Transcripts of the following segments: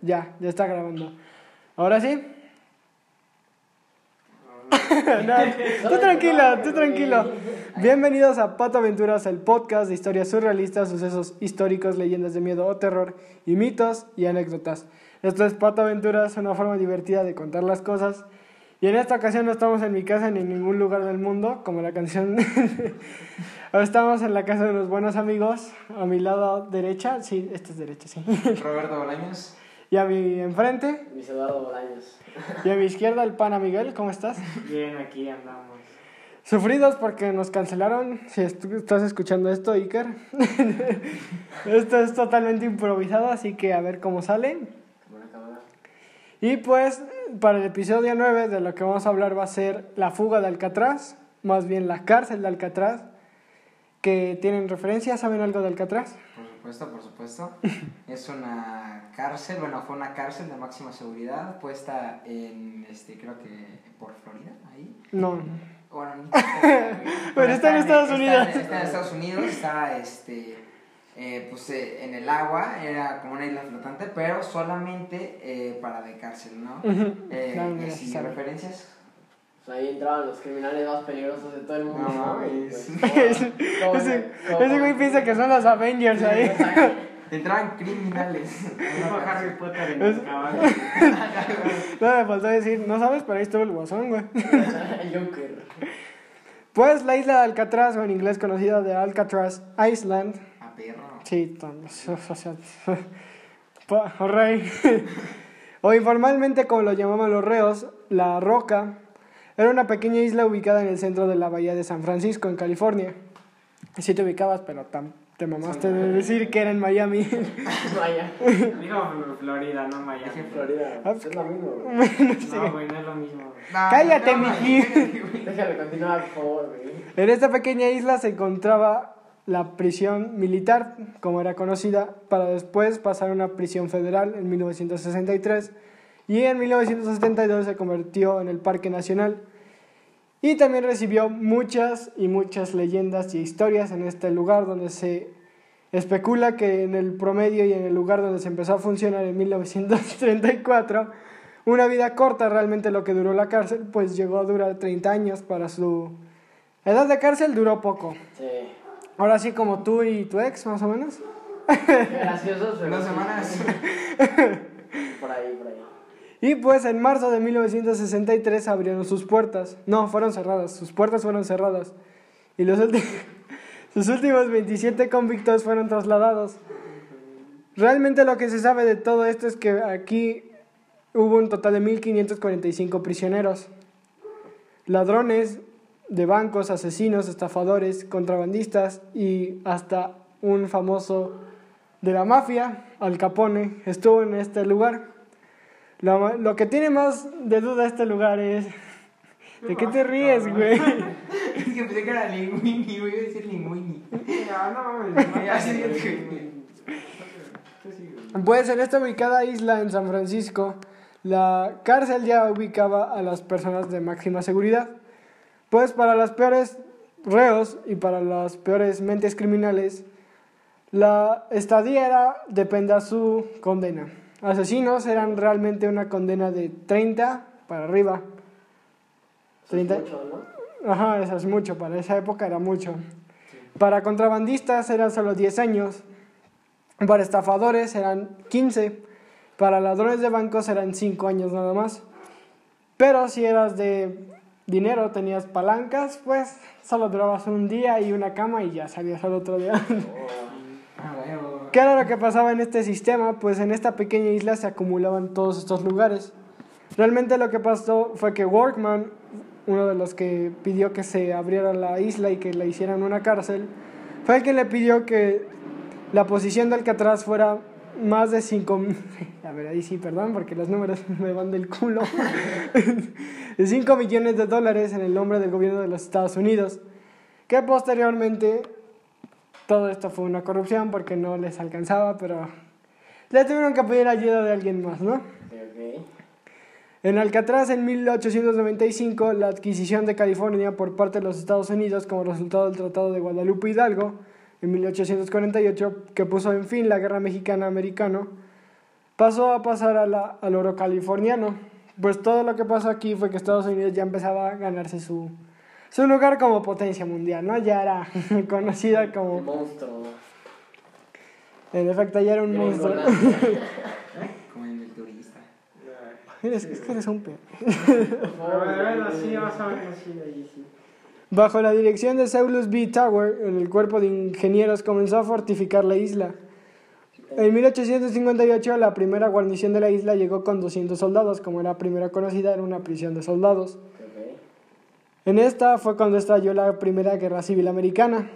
Ya, ya está grabando. Ahora sí. No, tú tranquilo, tú tranquilo. Bienvenidos a Pato Aventuras, el podcast de historias surrealistas, sucesos históricos, leyendas de miedo o terror, y mitos y anécdotas. Esto es Pato Aventuras, una forma divertida de contar las cosas. Y en esta ocasión no estamos en mi casa ni en ningún lugar del mundo, como la canción. Estamos en la casa de unos buenos amigos. A mi lado derecha, sí, esta es derecha, sí. Roberto Bolaños. Y a mi enfrente, Luis Eduardo Bolaños. y a mi izquierda, el pana Miguel, ¿cómo estás? Bien, aquí andamos. Sufridos porque nos cancelaron. Si estu- estás escuchando esto, Iker. esto es totalmente improvisado, así que a ver cómo sale. Y pues, para el episodio 9 de lo que vamos a hablar va a ser la fuga de Alcatraz, más bien la cárcel de Alcatraz. Que tienen referencia, ¿saben algo de Alcatraz? Por supuesto, por supuesto. Es una cárcel, bueno, fue una cárcel de máxima seguridad puesta en, este, creo que por Florida, ahí. No. Bueno, Pero está en Estados está- Unidos. Está en Estados Unidos, está este, eh, pues, eh, en el agua, era como una isla flotante, pero solamente eh, para de cárcel, ¿no? Eh, Claro, mira, sí sabe. referencias. Pues ahí entraban los criminales más peligrosos de todo el mundo. No, ¿no? Mames. pues, ese ¿cómo- ese- cómo- ese güey piensa que son los Avengers ahí. Entraban criminales. Como Harry Potter en el caballo. No me faltó decir, no sabes, pero ahí estuvo el guasón, güey. Joker. Pues la isla de Alcatraz, o en inglés conocida de Alcatraz Island, Perro. Sí, tan- o sea, rey. o informalmente como lo llamaban los reos, La Roca era una pequeña isla ubicada en el centro de la bahía de San Francisco, en California. Sí te ubicabas, pero tam- te mamaste de decir que era en Miami. Vaya. Digo Florida, no Miami. Dije Florida. Ah, Es lo mismo. No, güey, no es lo mismo. Cállate, Miki. Déjame continuar, por favor, güey. En esta pequeña isla se encontraba la prisión militar, como era conocida, para después pasar a una prisión federal en 1963 y en 1972 se convirtió en el Parque Nacional y también recibió muchas y muchas leyendas y historias en este lugar donde se especula que en el promedio y en el lugar donde se empezó a funcionar en 1934 una vida corta realmente lo que duró la cárcel pues llegó a durar 30 años para su edad de cárcel duró poco Sí. Ahora sí como tú y tu ex más o menos Graciosos, pero. Dos semanas. Por ahí, por ahí. Y pues en marzo de 1963 abrieron sus puertas. No, fueron cerradas. Sus puertas fueron cerradas. Y los sus últimos 27 convictos fueron trasladados. Realmente lo que se sabe de todo esto es que aquí hubo un total de 1.545 prisioneros. Ladrones de bancos, asesinos, estafadores, contrabandistas y hasta un famoso de la mafia, Al Capone, estuvo en este lugar. Lo, lo que tiene más de duda este lugar es... ¿De qué te ríes, güey? Es que pensé que era Linguini, voy a decir Linguini. Pues en esta ubicada isla en San Francisco, la cárcel ya ubicaba a las personas de máxima seguridad. Pues para las peores reos y para las peores mentes criminales, la estadía era depende a su condena. Asesinos eran realmente una condena de 30 para arriba. Eso es 30. mucho, ¿no? Ajá, eso es mucho, para esa época era mucho. Para contrabandistas eran solo 10 años. Para estafadores eran 15. Para ladrones de bancos eran 5 años nada más. Pero si eras de dinero, tenías palancas, pues solo durabas un día y una cama y ya salías al otro día. Bueno. ¿Qué era lo que pasaba en este sistema? Pues en esta pequeña isla se acumulaban todos estos lugares. Realmente lo que pasó fue que Workman, uno de los que pidió que se abriera la isla y que le hicieran una cárcel, fue el que le pidió que la posición de Alcatraz fuera más de 5 a ver ahí sí perdón porque los números me van del culo de 5 millones de dólares en el nombre del gobierno de los Estados Unidos que posteriormente todo esto fue una corrupción porque no les alcanzaba, pero le tuvieron que pedir ayuda de alguien más, ¿no? En Alcatraz, en 1895, la adquisición de California por parte de los Estados Unidos como resultado del Tratado de Guadalupe Hidalgo, en 1848, que puso en fin la Guerra Mexicana-Americano, pasó a pasar a la- al oro californiano. Pues todo lo que pasó aquí fue que Estados Unidos ya empezaba a ganarse su, su lugar como potencia mundial, ¿no? Ya era conocida El como... monstruo. En efecto, ya era un monstruo. Como en el turista. Es que eres un pe... Pero bueno, sí, más o menos sí, ahí sí. Bajo la dirección de Saulus B. Tower, el cuerpo de ingenieros comenzó a fortificar la isla. En 1858 la primera guarnición de la isla llegó con 200 soldados, como era primera conocida, era una prisión de soldados. En esta fue cuando estalló la primera guerra civil americana.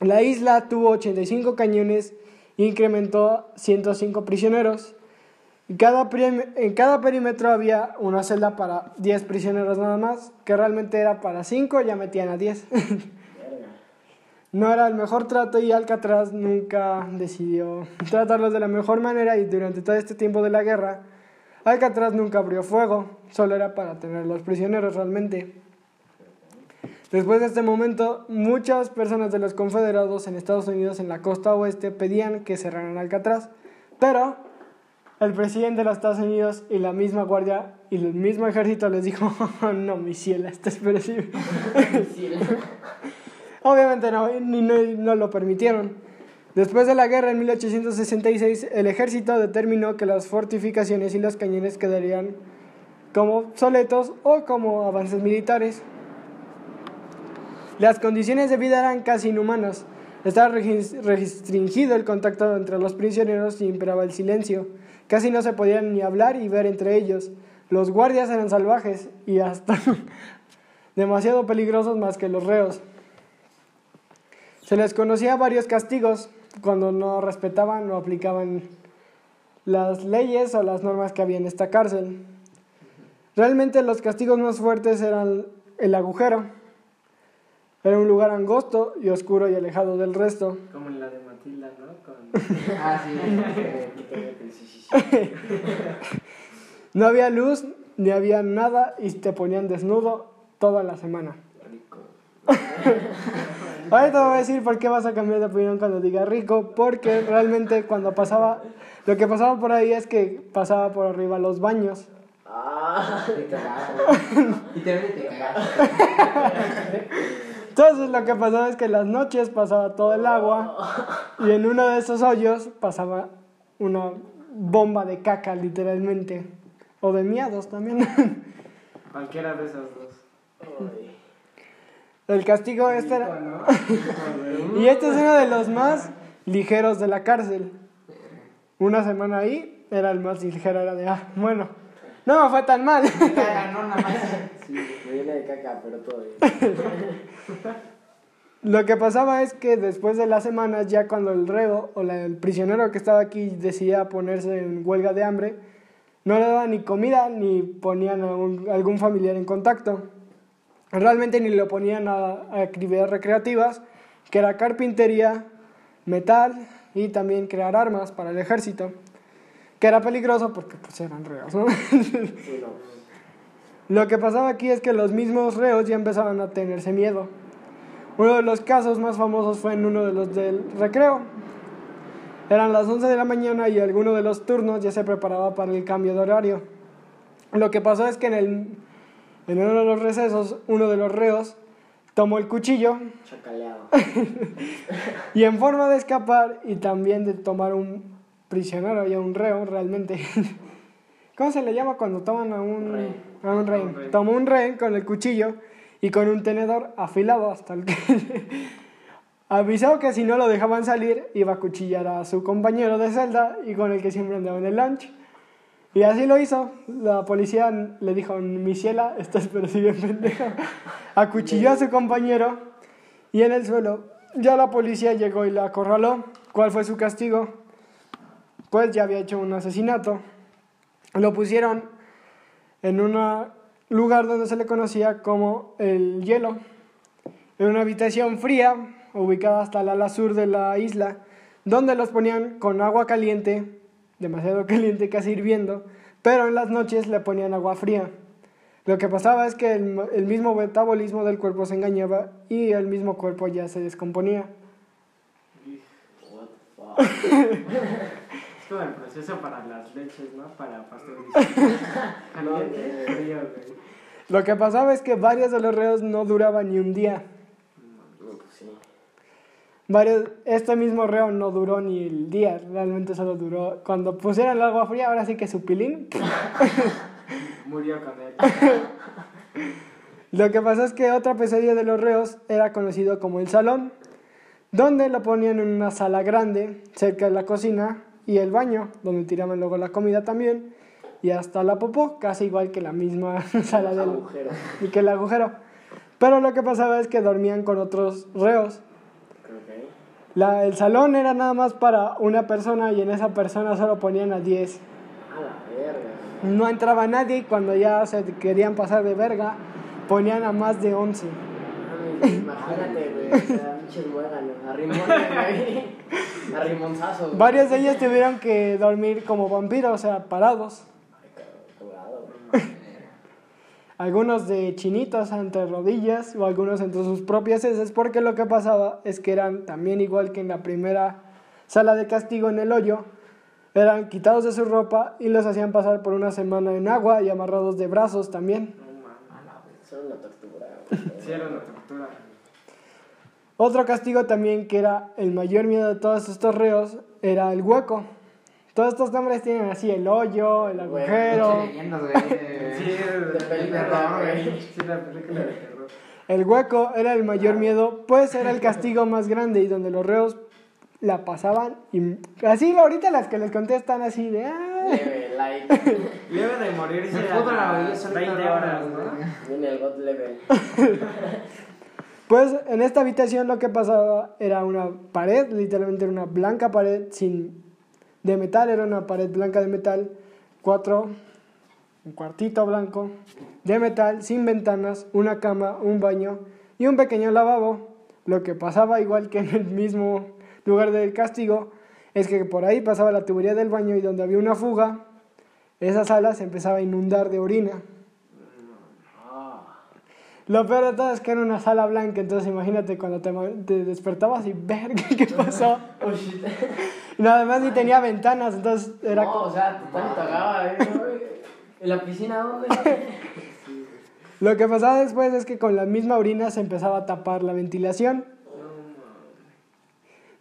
La isla tuvo 85 cañones e incrementó a 105 prisioneros. Y cada en cada perímetro había una celda para 10 prisioneros nada más, que realmente era para 5, ya metían a 10. Verga. No era el mejor trato y Alcatraz nunca decidió tratarlos de la mejor manera y durante todo este tiempo de la guerra, Alcatraz nunca abrió fuego, solo era para tener los prisioneros realmente. Después de este momento, muchas personas de los confederados en Estados Unidos en la costa oeste pedían que cerraran Alcatraz, pero el presidente de los Estados Unidos y la misma guardia y el mismo ejército les dijo, no, mi cielo, esto es perecible. Obviamente no, ni, no, no lo permitieron. Después de la guerra en 1866, el ejército determinó que las fortificaciones y los cañones quedarían como obsoletos o como avances militares. Las condiciones de vida eran casi inhumanas. Estaba restringido el contacto entre los prisioneros y imperaba el silencio. Casi no se podían ni hablar y ver entre ellos. Los guardias eran salvajes y hasta demasiado peligrosos más que los reos. Se les conocía varios castigos cuando no respetaban o aplicaban las leyes o las normas que había en esta cárcel. Realmente los castigos más fuertes eran el agujero. Era un lugar angosto y oscuro y alejado del resto. Como en la de Matilda. Ah, sí. No había luz ni había nada y te ponían desnudo toda la semana. Rico. Ahorita te voy a decir por qué vas a cambiar de opinión cuando diga rico, porque realmente cuando pasaba, lo que pasaba por ahí es que pasaba por arriba los baños. Ah. Te cagaste. Literalmente te cagaste. Entonces lo que pasaba es que en las noches pasaba todo el agua y en uno de esos hoyos pasaba una bomba de caca literalmente. O de miados también. Cualquiera de esas dos. El castigo este era... Y este es uno de los más ligeros de la cárcel. Una semana ahí era el más ligero, era de, ah, bueno, no me fue tan mal. Caga, no, nada más. Sí, me viene de caca, pero todo bien. Lo que pasaba es que después de las semanas, ya cuando el reo o la- el prisionero que estaba aquí decidía ponerse en huelga de hambre, no le daban ni comida ni ponían a un- algún familiar en contacto. Realmente ni lo ponían a, a actividades recreativas, que era carpintería, metal y también crear armas para el ejército, que era peligroso porque pues eran reos, ¿no? Sí, no. Lo que pasaba aquí es que los mismos reos ya empezaban a tenerse miedo. Uno de los casos más famosos fue en uno de los del recreo. Eran las 11 de la mañana y alguno de los turnos ya se preparaba para el cambio de horario. Lo que pasó es que en, el, en uno de los recesos, uno de los reos tomó el cuchillo y en forma de escapar y también de tomar un prisionero y a un reo realmente. ¿Cómo se le llama cuando toman a un Rehén. A un rehén. Rehén. Tomó un rehén con el cuchillo y con un tenedor afilado hasta el que avisó que si no lo dejaban salir iba a cuchillar a su compañero de celda y con el que siempre andaba en el lunch. Y así lo hizo. La policía le dijo, mi ciela, estás pero si bien pendejo. Acuchilló a su compañero y en el suelo. Ya la policía llegó y la acorraló. ¿Cuál fue su castigo? Pues ya había hecho un asesinato. Lo pusieron en un lugar donde se le conocía como el hielo. En una habitación fría, ubicada hasta el ala sur de la isla, donde los ponían con agua caliente, demasiado caliente, casi hirviendo, pero en las noches le ponían agua fría. Lo que pasaba es que el, el mismo metabolismo del cuerpo se engañaba y el mismo cuerpo ya se descomponía. Todo el proceso para las leches, ¿no? Para pasteurizar. Caliente, frío, güey. Lo que pasaba es que varios de los reos no duraban ni un día. Pues sí. Varios, este mismo reo no duró ni el día, realmente solo duró. Cuando pusieron el agua fría, ahora sí que su pilín. Murió con él. Lo que pasa es que otra pesadilla de los reos era conocido como el salón, donde lo ponían en una sala grande, cerca de la cocina, y el baño, donde tiraban luego la comida también, y hasta la popó, casi igual que la misma sala del Agujero. y que el agujero. Pero lo que pasaba es que dormían con otros reos. Ok. La- el salón era nada más para una persona y en esa persona solo ponían a 10. A la verga. No entraba nadie y cuando ya se querían pasar de verga, ponían a más de 11. Mami, Imagínate, güey. Pinches muéganos. Arrimones, güey. Arrimonzazos. güey. Varios de ellos tuvieron que dormir como vampiros, o sea, parados. Algunos de chinitos entre rodillas o algunos entre sus propias heces, porque lo que pasaba es que eran también igual que en la primera sala de castigo en el hoyo, eran quitados de su ropa y los hacían pasar por una semana en agua y amarrados de brazos también. No mames. Son una tortura. Sí, era una tortura. Otro castigo también que era el mayor miedo de todos estos reos era el hueco. Todos estos nombres tienen así el hoyo, el agujero. Pinche leyendas, güey. Sí, De de película, terror, güey. güey. Sí, la película de terror. El hueco era el mayor miedo, pues era el castigo más grande y donde los reos la pasaban y así ahorita las que les conté están así de "Ah". Leve, like. Leve de morirse Se a pudo la las belleza 20 ahorita, horas, ¿no? ¿no? Viene el God level. Pues en esta habitación lo que pasaba era una pared, literalmente era una blanca pared sin de metal, era una pared blanca de metal, cuatro, un cuartito blanco de metal, sin ventanas, una cama, un baño y un pequeño lavabo. Lo que pasaba igual que en el mismo lugar del castigo es que por ahí pasaba la tubería del baño y donde había una fuga, esa sala se empezaba a inundar de orina. Lo peor de todo es que era una sala blanca, entonces imagínate cuando te, te despertabas y ver qué pasó. Oh, shit. Y nada más ni tenía ventanas, entonces era No, o sea, total cagaba, eh. ¿En la piscina dónde? Lo que pasaba después es que con la misma orina se empezaba a tapar la ventilación.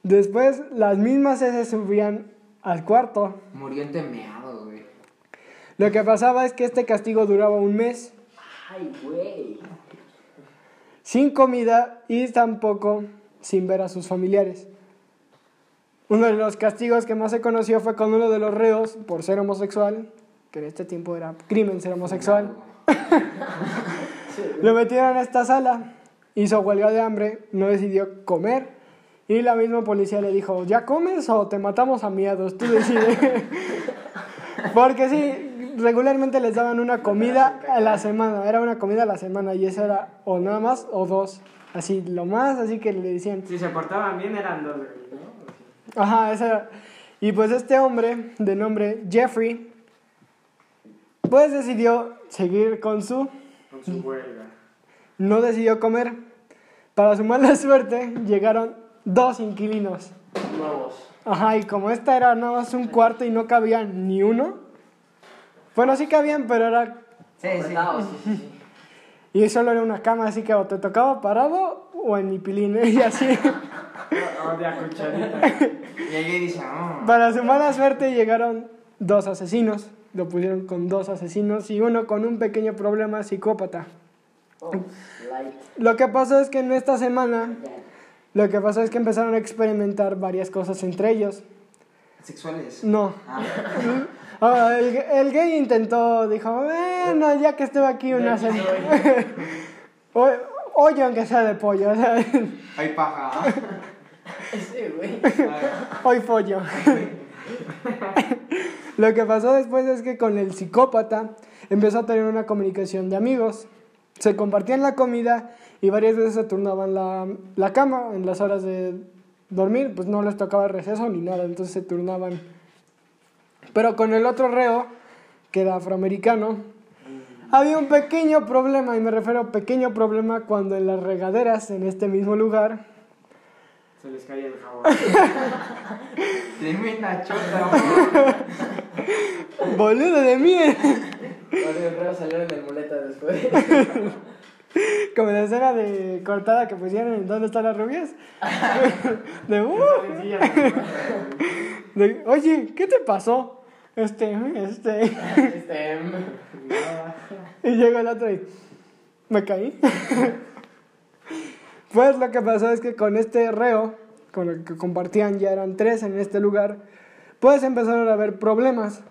Después las mismas heces subían al cuarto. Murió entemeado, güey. Lo que pasaba es que este castigo duraba un mes, Ay, güey. Sin comida y tampoco sin ver a sus familiares. Uno de los castigos que más se conoció fue con uno de los reos por ser homosexual, que en este tiempo era crimen ser homosexual. Lo metieron a esta sala, hizo huelga de hambre, no decidió comer y la misma policía le dijo, ¿ya comes o te matamos a miados? Tú decides. Porque sí, regularmente les daban una comida a la semana, era una comida a la semana y eso era o nada más o dos. Así, lo más, así que le decían, Si se portaban bien eran dos, ¿no? Ajá, esa era. Y pues este hombre, de nombre Jeffrey, pues decidió seguir con su... Con su huelga. No decidió comer. Para su mala suerte, llegaron dos inquilinos. Nuevos. Ajá, y como esta era nada más un cuarto y no cabía ni uno. Bueno, sí cabían, pero era... Sí, sí. Apretados, sí, sí, sí. Y solo era una cama, así que o te tocaba parado o en mi pilín, ¿eh? y así. O de. Y ahí dice, oh. Para su mala suerte llegaron dos asesinos. Lo pusieron con dos asesinos y uno con un pequeño problema psicópata. Oh, light. Lo que pasó es que en esta semana, lo que pasó es que empezaron a experimentar varias cosas entre ellos. Sexuales. No. Ah, Ah, el, el gay intentó, dijo, bueno, ya que estuve aquí una semana. O- Oye, aunque sea de pollo, o sea, hay paja. Ese, güey. hoy pollo. Lo que pasó después es que con el psicópata empezó a tener una comunicación de amigos. Se compartían la comida y varias veces se turnaban la, la cama en las horas de dormir, pues no les tocaba receso ni nada, entonces se turnaban. Pero con el otro reo, que era afroamericano, había un pequeño problema, y me refiero a pequeño problema cuando en las regaderas en este mismo lugar Se les caía el jabón. Tremenda chota. Boludo de miel. Salieron muleta después. Como la escena de cortada que pusieron en ¿Dónde están las rubias? De, uh, de, oye, ¿qué te pasó? Este, este. Este. Y llega el otro y me caí. Pues lo que pasó es que con este reo, con el que compartían, ya eran tres en este lugar, pues empezaron a haber problemas.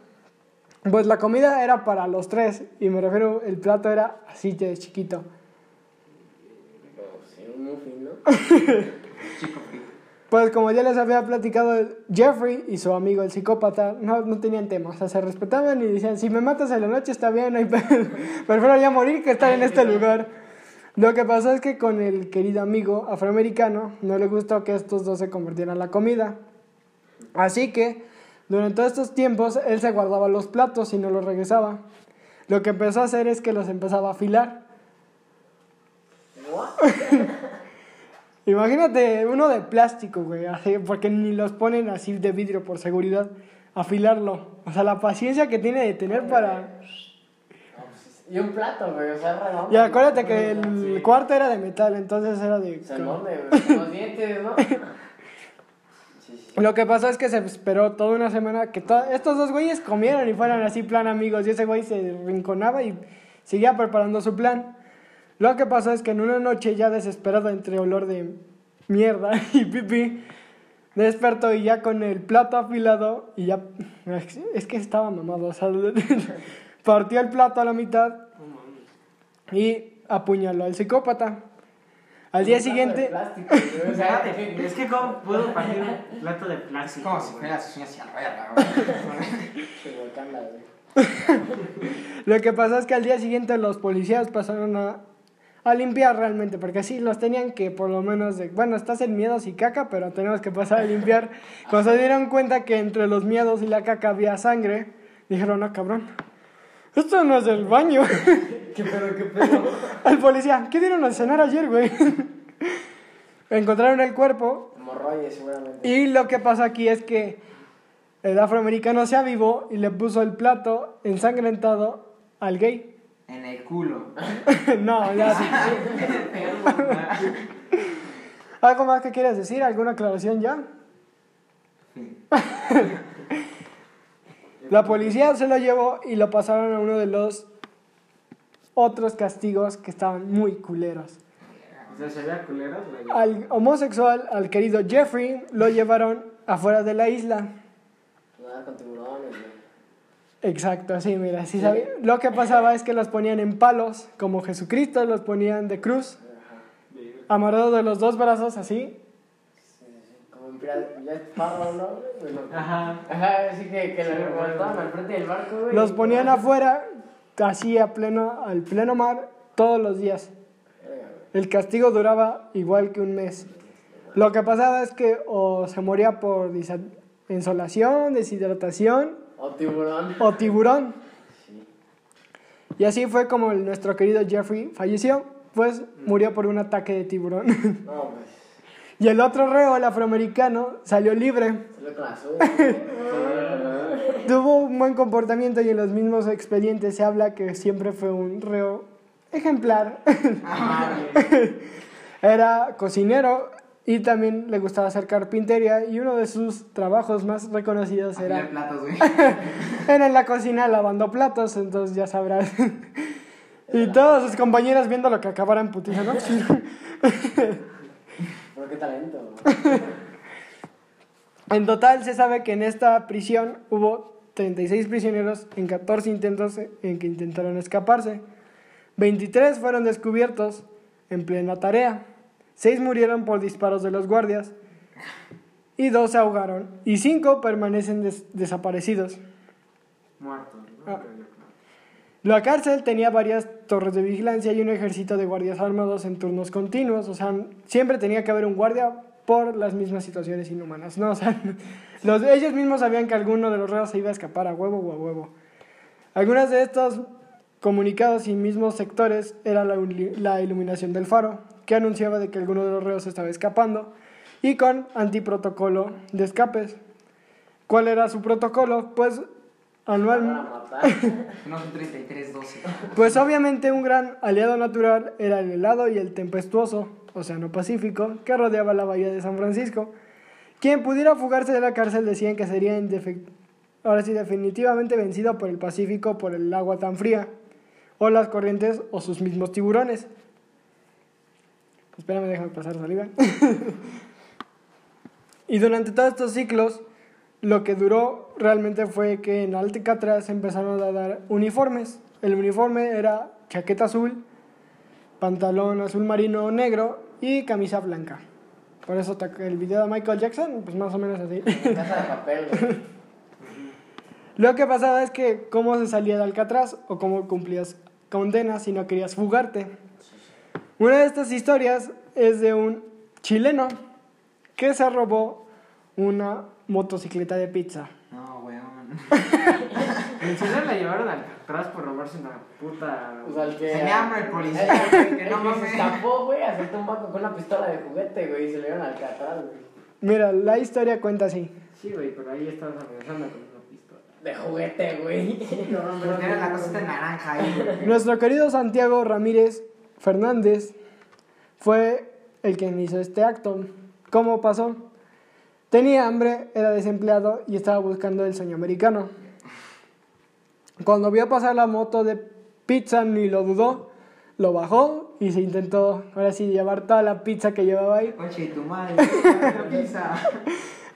Pues la comida era para los tres, y me refiero, el plato era así de chiquito. como, Sí, un muffin, ¿no? Chico. Pues como ya les había platicado, Jeffrey y su amigo el psicópata no, no tenían tema, o sea, se respetaban y decían, si me matas en la noche está bien, no hay prefiero ya morir que estar en este lugar. Lo que pasó es que con el querido amigo afroamericano no le gustó que estos dos se convirtieran en la comida. Así que durante todos estos tiempos él se guardaba los platos y no los regresaba. Lo que empezó a hacer es que los empezaba a afilar. Imagínate uno de plástico, güey, así, porque ni los ponen así de vidrio por seguridad, afilarlo. O sea, la paciencia que tiene de tener para... Pues, Y un plato, güey, o sea, redondo. Y acuérdate que el cuarto era de metal, entonces era de... Se enorme, güey. con Los dientes, ¿no? Lo que pasó es que se esperó toda una semana que to- estos dos güeyes comieran y fueran así plan amigos y ese güey se rinconaba y seguía preparando su plan. Lo que pasó es que en una noche ya desesperado entre olor de mierda y pipí, despertó y ya con el plato afilado y ya... Es que estaba mamado, o sea, partió el plato a la mitad y apuñaló al psicópata. Al día siguiente... plástico, güey, o sea, Espérate, es que cómo puedo partir un plato de plástico. Como si fuera uñas hacia la verga, se. Lo que pasa es que al día siguiente los policías pasaron a, a limpiar realmente, porque sí, los tenían que por lo menos, de, bueno, estás en miedos y caca, pero tenemos que pasar a limpiar. Cuando se dieron cuenta que entre los miedos y la caca había sangre, dijeron, no, cabrón, esto no es del baño. ¿Qué pedo, qué pedo? Al policía, ¿qué dieron a cenar ayer, güey? Encontraron el cuerpo Hemorroides, seguramente. y lo que pasa aquí es que el afroamericano se avivó y le puso el plato ensangrentado al gay. En el culo. no, ya. ¿Algo más que quieres decir? ¿Alguna aclaración ya? La policía se lo llevó y lo pasaron a uno de los otros castigos que estaban muy culeros. O sea, se veía culeros, güey. Al homosexual, al querido Jeffrey, lo llevaron afuera de la isla. Nada con tiburones, güey. Exacto, sí, mira, sí sabía. Lo que pasaba es que los ponían en palos, como Jesucristo, los ponían de cruz, amarrados de los dos brazos así. Sí, sí, sí. Como en pirata. Ya es parro, ¿no? güey? Bueno. Ajá. Ajá, así que, que Sí, lo al frente del barco, güey. Los y- ponían afuera, así a pleno, al pleno mar, todos los días. Güey. El castigo duraba igual que un mes. Lo que pasaba es que o se moría por insolación, deshidratación O tiburón. o tiburón. Sí. Y así fue como el- nuestro querido Jeffrey falleció, pues murió por un ataque de tiburón. No, pues. y el otro reo, el afroamericano, salió libre. Con la. Tuvo un buen comportamiento y en los mismos expedientes se habla que siempre fue un reo ejemplar. Era cocinero y también le gustaba hacer carpintería y uno de sus trabajos más reconocidos Afilar era, platos, güey. era en la cocina lavando platos, entonces ya sabrás. y todos sus compañeros viendo lo que acabara en putiza, ¿no? Pero qué talento. En total se sabe que en esta prisión hubo 36 prisioneros en 14 intentos en que intentaron escaparse. 23 fueron descubiertos en plena tarea. 6 murieron por disparos de los guardias y 2 se ahogaron y 5 permanecen des- desaparecidos. Muertos, ¿no? Ah. La cárcel tenía varias torres de vigilancia y un ejército de guardias armados en turnos continuos, o sea, siempre tenía que haber un guardia por las mismas situaciones inhumanas, ¿no? O sea, los, ellos mismos sabían que alguno de los reos se iba a escapar a huevo o a huevo. Algunos de estos comunicados y mismos sectores era la iluminación del faro, que anunciaba de que alguno de los reos estaba escapando, y con antiprotocolo de escapes. ¿Cuál era su protocolo? Pues anual, matar. No son 33, 12. pues obviamente un gran aliado natural era el helado y el tempestuoso Océano Pacífico que rodeaba la bahía de San Francisco. Quien pudiera fugarse de la cárcel decían que sería ahora sí definitivamente vencido por el Pacífico por el agua tan fría, o las corrientes o sus mismos tiburones. Espérame, déjame pasar saliva. y durante todos estos ciclos, lo que duró realmente fue que en Alcatraz empezaron a dar uniformes. El uniforme era chaqueta azul, pantalón azul marino o negro y camisa blanca. Por eso el video de Michael Jackson, pues más o menos así. Casa de papel. Lo que pasaba es que cómo se salía de Alcatraz o cómo cumplías condena si no querías fugarte. Una de estas historias es de un chileno que se robó una motocicleta de pizza. No, weón. En Chile la llevaron al atrás por robarse una puta. O sea, el que. Tenía hambre el policía, el que- el no que se escapó, güey, asaltó un banco con una pistola de juguete, güey, y se le dieron al atrás, güey. Mira, la historia cuenta así. Sí, güey, pero ahí estabas amenazando con una pistola. De juguete, güey. Pero tiene la cosita naranja ahí. Nuestro querido Santiago Ramírez Fernández fue el que hizo este acto. ¿Cómo pasó? Tenía hambre, era desempleado y estaba buscando el sueño americano. Cuando vio pasar la moto de pizza ni lo dudó, lo bajó y se intentó ahora sí llevar toda la pizza que llevaba ahí. Oye, tu madre, la pizza.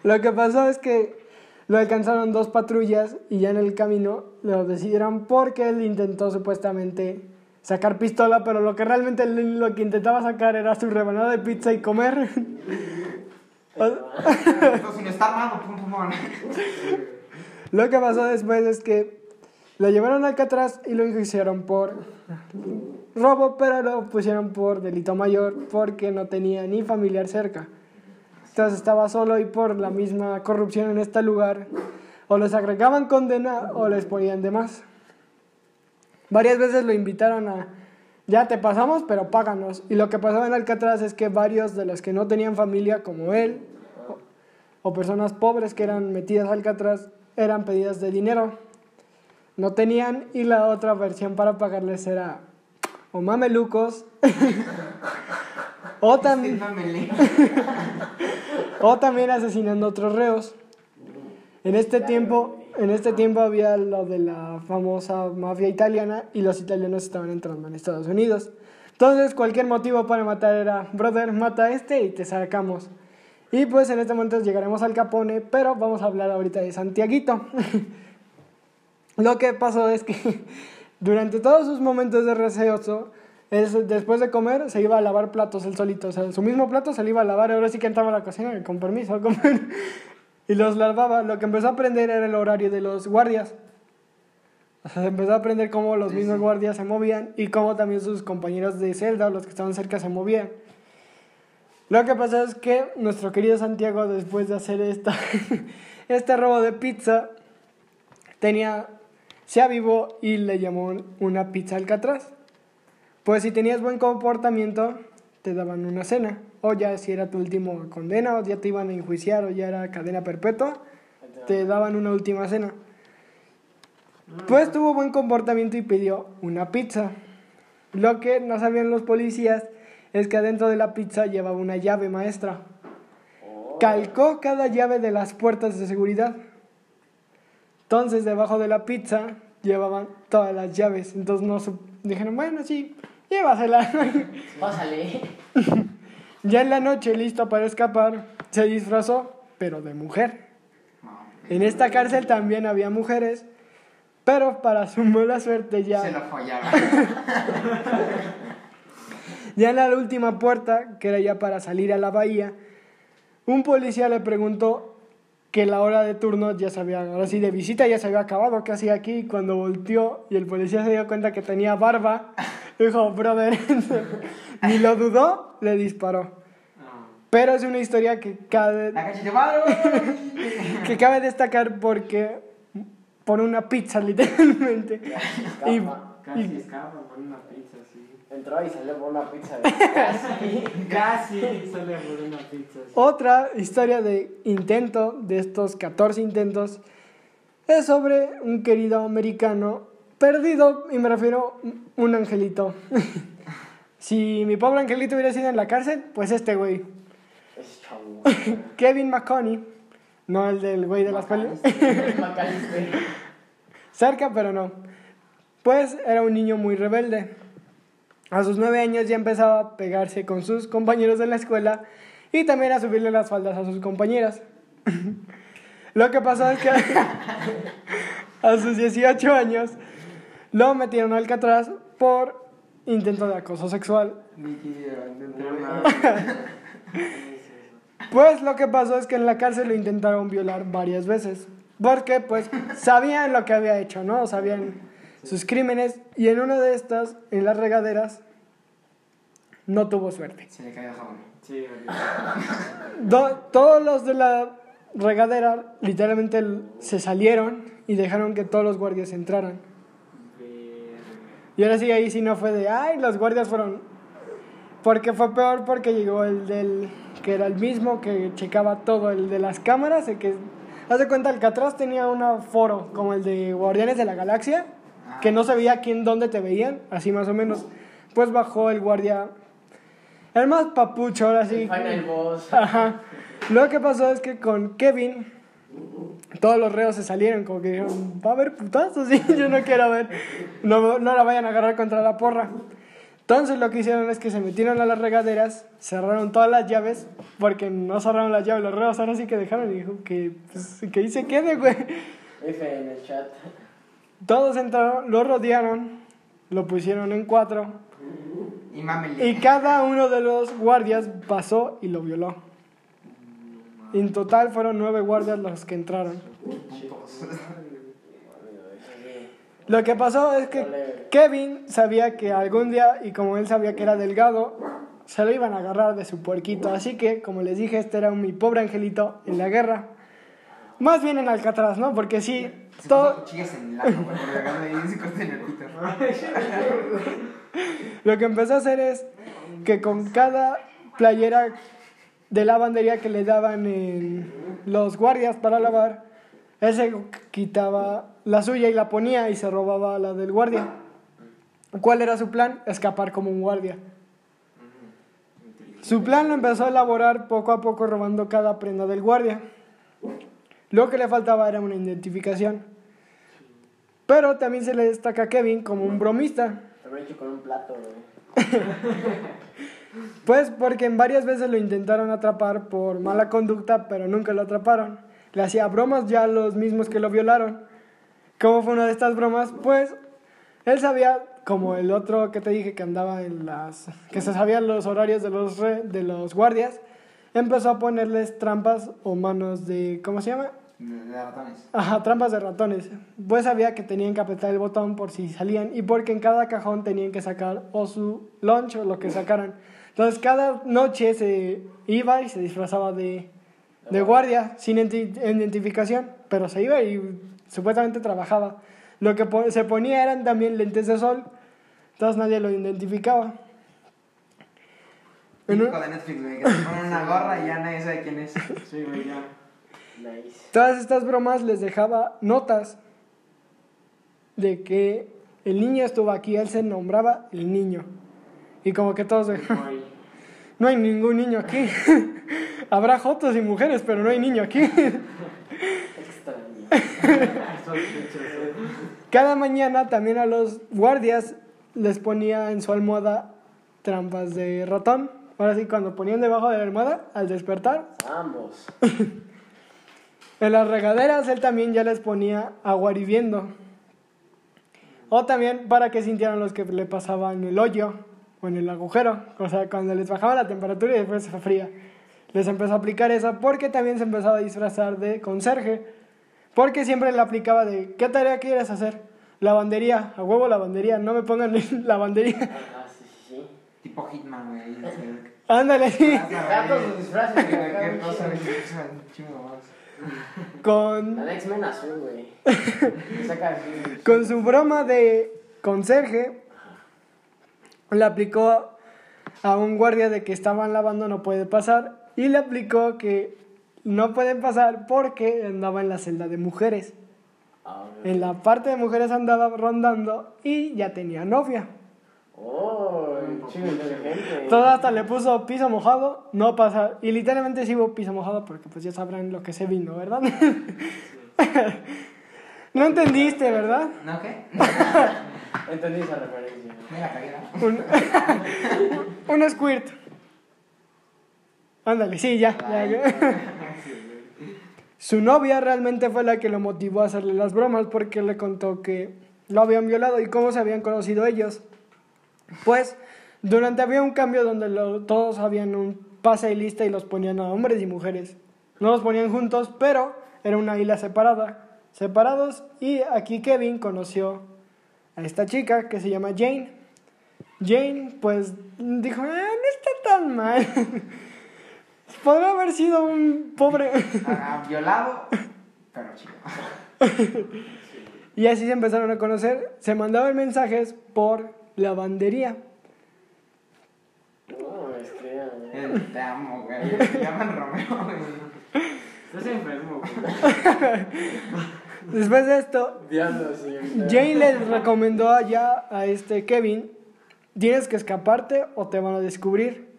Lo que pasó es que lo alcanzaron dos patrullas y ya en el camino lo decidieron porque él intentó supuestamente sacar pistola, pero lo que realmente lo que intentaba sacar era su rebanada de pizza y comer. Sin estar pum, pum, pum. lo que pasó después es que lo llevaron a Alcatraz y lo hicieron por robo, pero lo pusieron por delito mayor porque no tenía ni familiar cerca. Entonces estaba solo y por la misma corrupción en este lugar, o les agregaban condena o les ponían de más. Varias veces lo invitaron a, ya te pasamos, pero páganos. Y lo que pasaba en Alcatraz es que varios de los que no tenían familia, como él, o, o personas pobres que eran metidas a Alcatraz, eran pedidas de dinero. No tenían y la otra versión para pagarles era o mamelucos o también... O también asesinando a otros reos. En este tiempo, en este tiempo había lo de la famosa mafia italiana y los italianos estaban entrando en Estados Unidos. Entonces cualquier motivo para matar era, brother, mata a este y te sacamos. Y pues en este momento llegaremos al Capone, pero vamos a hablar ahorita de Santiaguito. Lo que pasó es que durante todos sus momentos de receoso, después de comer se iba a lavar platos él solito. O sea, su mismo plato se le iba a lavar, ahora sí que entraba a la cocina, con permiso, comer. Y los lavaba. Lo que empezó a aprender era el horario de los guardias. O sea, empezó a aprender cómo los Sí, mismos sí. guardias se movían y cómo también sus compañeros de celda los que estaban cerca se movían. Lo que pasa es que nuestro querido Santiago, después de hacer esta, este robo de pizza, tenía, se avivó y le llamó una pizza Alcatraz. Pues si tenías buen comportamiento, te daban una cena. O ya si era tu último condena, o ya te iban a enjuiciar, o ya era cadena perpetua, te daban una última cena. Pues tuvo buen comportamiento y pidió una pizza. Lo que no sabían los policías es que adentro de la pizza llevaba una llave maestra. Calcó cada llave de las puertas de seguridad. Entonces, debajo de la pizza llevaban todas las llaves. Entonces, no dijeron, bueno, sí, llévasela. Pásale. ya en la noche, listo para escapar, se disfrazó, pero de mujer. En esta cárcel también había mujeres, pero para su mala suerte ya... Se lo follaba. Ya en la última puerta, que era ya para salir a la bahía, un policía le preguntó que la hora de turno ya se había, ahora sí, de visita ya se había acabado, ¿qué hacía aquí? Cuando volteó y el policía se dio cuenta que tenía barba, dijo, brother, ni lo dudó, le disparó. No. Pero es una historia que cabe, que cabe destacar porque por una pizza, literalmente. Y- Escapa. Casi escapa por una pizza, sí. Entró y salió por una pizza. de- Casi. Casi sale por una pizza, sí. Otra historia de intento, de estos 14 intentos, es sobre un querido americano perdido, y me refiero a un angelito. si mi pobre angelito hubiera sido en la cárcel, pues este güey, Es chavo. Kevin McConney, no el del güey de las. Macalister. Cerca, pero no. Pues era un niño muy rebelde. A sus nueve años ya empezaba a pegarse con sus compañeros de la escuela y también a subirle las faldas a sus compañeras. Lo que pasó es que a sus 18 años lo metieron al Alcatraz por intento de acoso sexual. Pues lo que pasó es que en la cárcel lo intentaron violar varias veces. Porque pues sabían lo que había hecho, ¿no? Sabían sus crímenes y en una de estas, en las regaderas, no tuvo suerte. Se le cayó jabón. Sí, Do- todos los de la regadera literalmente se salieron y dejaron que todos los guardias entraran. Y ahora sí, ahí sí no fue de, ay, los guardias fueron... Porque fue peor porque llegó el del... que era el mismo que checaba todo, el de las cámaras, el que... Haz de cuenta, Alcatraz tenía un foro como el de Guardianes de la Galaxia, que no se veía quién, dónde te veían, así más o menos. Pues bajó el guardia... El más papucho, ahora sí. El Final Boss. Ajá. Lo que pasó es que con Kevin, todos los reos se salieron, como que dijeron, va a haber putazos, sí, yo no quiero ver, no, no la vayan a agarrar contra la porra. Entonces lo que hicieron es que se metieron a las regaderas, cerraron todas las llaves, porque no cerraron las llaves los reos, ahora sí que dejaron y dijo que, pues, que ahí se quede, güey. F en el chat. Todos entraron, lo rodearon, lo pusieron en cuatro, Y cada uno de los guardias pasó y lo violó. En total fueron nueve guardias los que entraron. Lo que pasó es que Kevin sabía que algún día, y como él sabía que era delgado, se lo iban a agarrar de su puerquito. Así que, como les dije, este era mi pobre angelito en la guerra. Más bien en Alcatraz, ¿no? Porque sí, todo, en. Lo que empezó a hacer es que con cada playera de lavandería que le daban en los guardias para lavar, él se quitaba la suya y la ponía y se robaba la del guardia. ¿Cuál era su plan? Escapar como un guardia. Su plan lo empezó a elaborar poco a poco robando cada prenda del guardia. Lo que le faltaba era una identificación. Pero también se le destaca a Kevin como un bromista. Lo he hecho con un plato. Pues porque en varias veces lo intentaron atrapar por mala conducta, pero nunca lo atraparon. Le hacía bromas ya a los mismos que lo violaron. ¿Cómo fue una de estas bromas? Pues él sabía, como el otro que te dije que andaba en las... que se sabían los horarios de los, re- de los guardias, empezó a ponerles trampas o manos de... ¿cómo se llama? De, ratones. Ajá, trampas de ratones. Pues sabía que tenían que apretar el botón por si salían y porque en cada cajón tenían que sacar o su lunch o lo que sacaran. Entonces cada noche se iba y se disfrazaba de, de guardia sin identi- identificación, pero se iba y supuestamente trabajaba. Lo que po- se ponía eran también lentes de sol, entonces nadie lo identificaba. En un- de Netflix, güey, que una gorra y ya nadie sabe quién es. Sí, güey, ya. Nice. Todas estas bromas les dejaba notas de que el niño estuvo aquí, él se nombraba el niño. Y como que todos, Güey. no hay ningún niño aquí. Habrá jotos y mujeres, pero no hay niño aquí. Cada mañana también a los guardias les ponía en su almohada trampas de ratón. Ahora sí, cuando ponían debajo de la almohada, al despertar, Ambos. En las regaderas él también ya les ponía agua hirviendo. O también para que sintieran los que le pasaban el hoyo o en el agujero. O sea, cuando les bajaba la temperatura y después se fría. Les empezó a aplicar esa porque también se empezaba a disfrazar de conserje. Porque siempre le aplicaba de, ¿qué tarea quieres hacer? Lavandería, a huevo lavandería, no me pongan lavandería. Ajá, sí, sí, sí. Tipo Hitman, güey. Ándale, disfraces, cosa, más. con, X-Men azul, güey. Con su broma de conserje, le aplicó a un guardia de que estaban lavando no puede pasar y le aplicó que no pueden pasar porque andaba en la celda de mujeres. Ah. En la parte de mujeres andaba rondando y ya tenía novia. Oh, chido inteligente. Todo hasta le puso piso mojado, no pasa. Y literalmente sí hubo piso mojado porque pues ya sabrán lo que se vino, ¿verdad? no entendiste, ¿verdad? ¿No qué? Entendí esa referencia. Me la. Un, un squirt. Ándale, sí, ya. ya. Su novia realmente fue la que lo motivó a hacerle las bromas porque le contó que lo habían violado y cómo se habían conocido ellos. Pues durante había un cambio donde lo- todos habían un pase y lista y los ponían a hombres y mujeres. No los ponían juntos, pero era una isla separada, separados y aquí Kevin conoció a esta chica que se llama Jane. Jane pues dijo, "Ah, no está tan mal. Podría haber sido un pobre... Ah, violado, pero chido. Y así se empezaron a conocer. Se mandaban mensajes por lavandería. No, es que. Eh, Te amo, güey. Me llaman Romeo, güey. Estás enfermo, güey. Después de esto. Jane les recomendó allá a este Kevin, tienes que escaparte o te van a descubrir.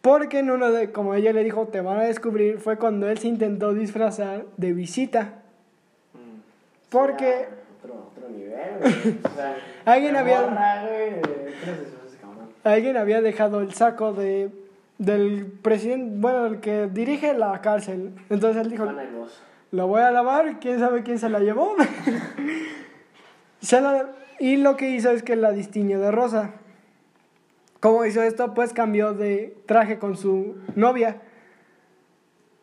Porque en uno de, como ella le dijo, te van a descubrir, fue cuando él se intentó disfrazar de visita. Porque Otro, otro nivel, güey. O sea, Alguien había- alguien había dejado el saco de, del presidente, bueno, el que dirige la cárcel. Entonces él dijo, Lo voy a lavar, quién sabe quién se la llevó. Se la- y lo que hizo es que la distiñó de rosa. ¿Cómo hizo esto? Pues cambió de traje con su novia.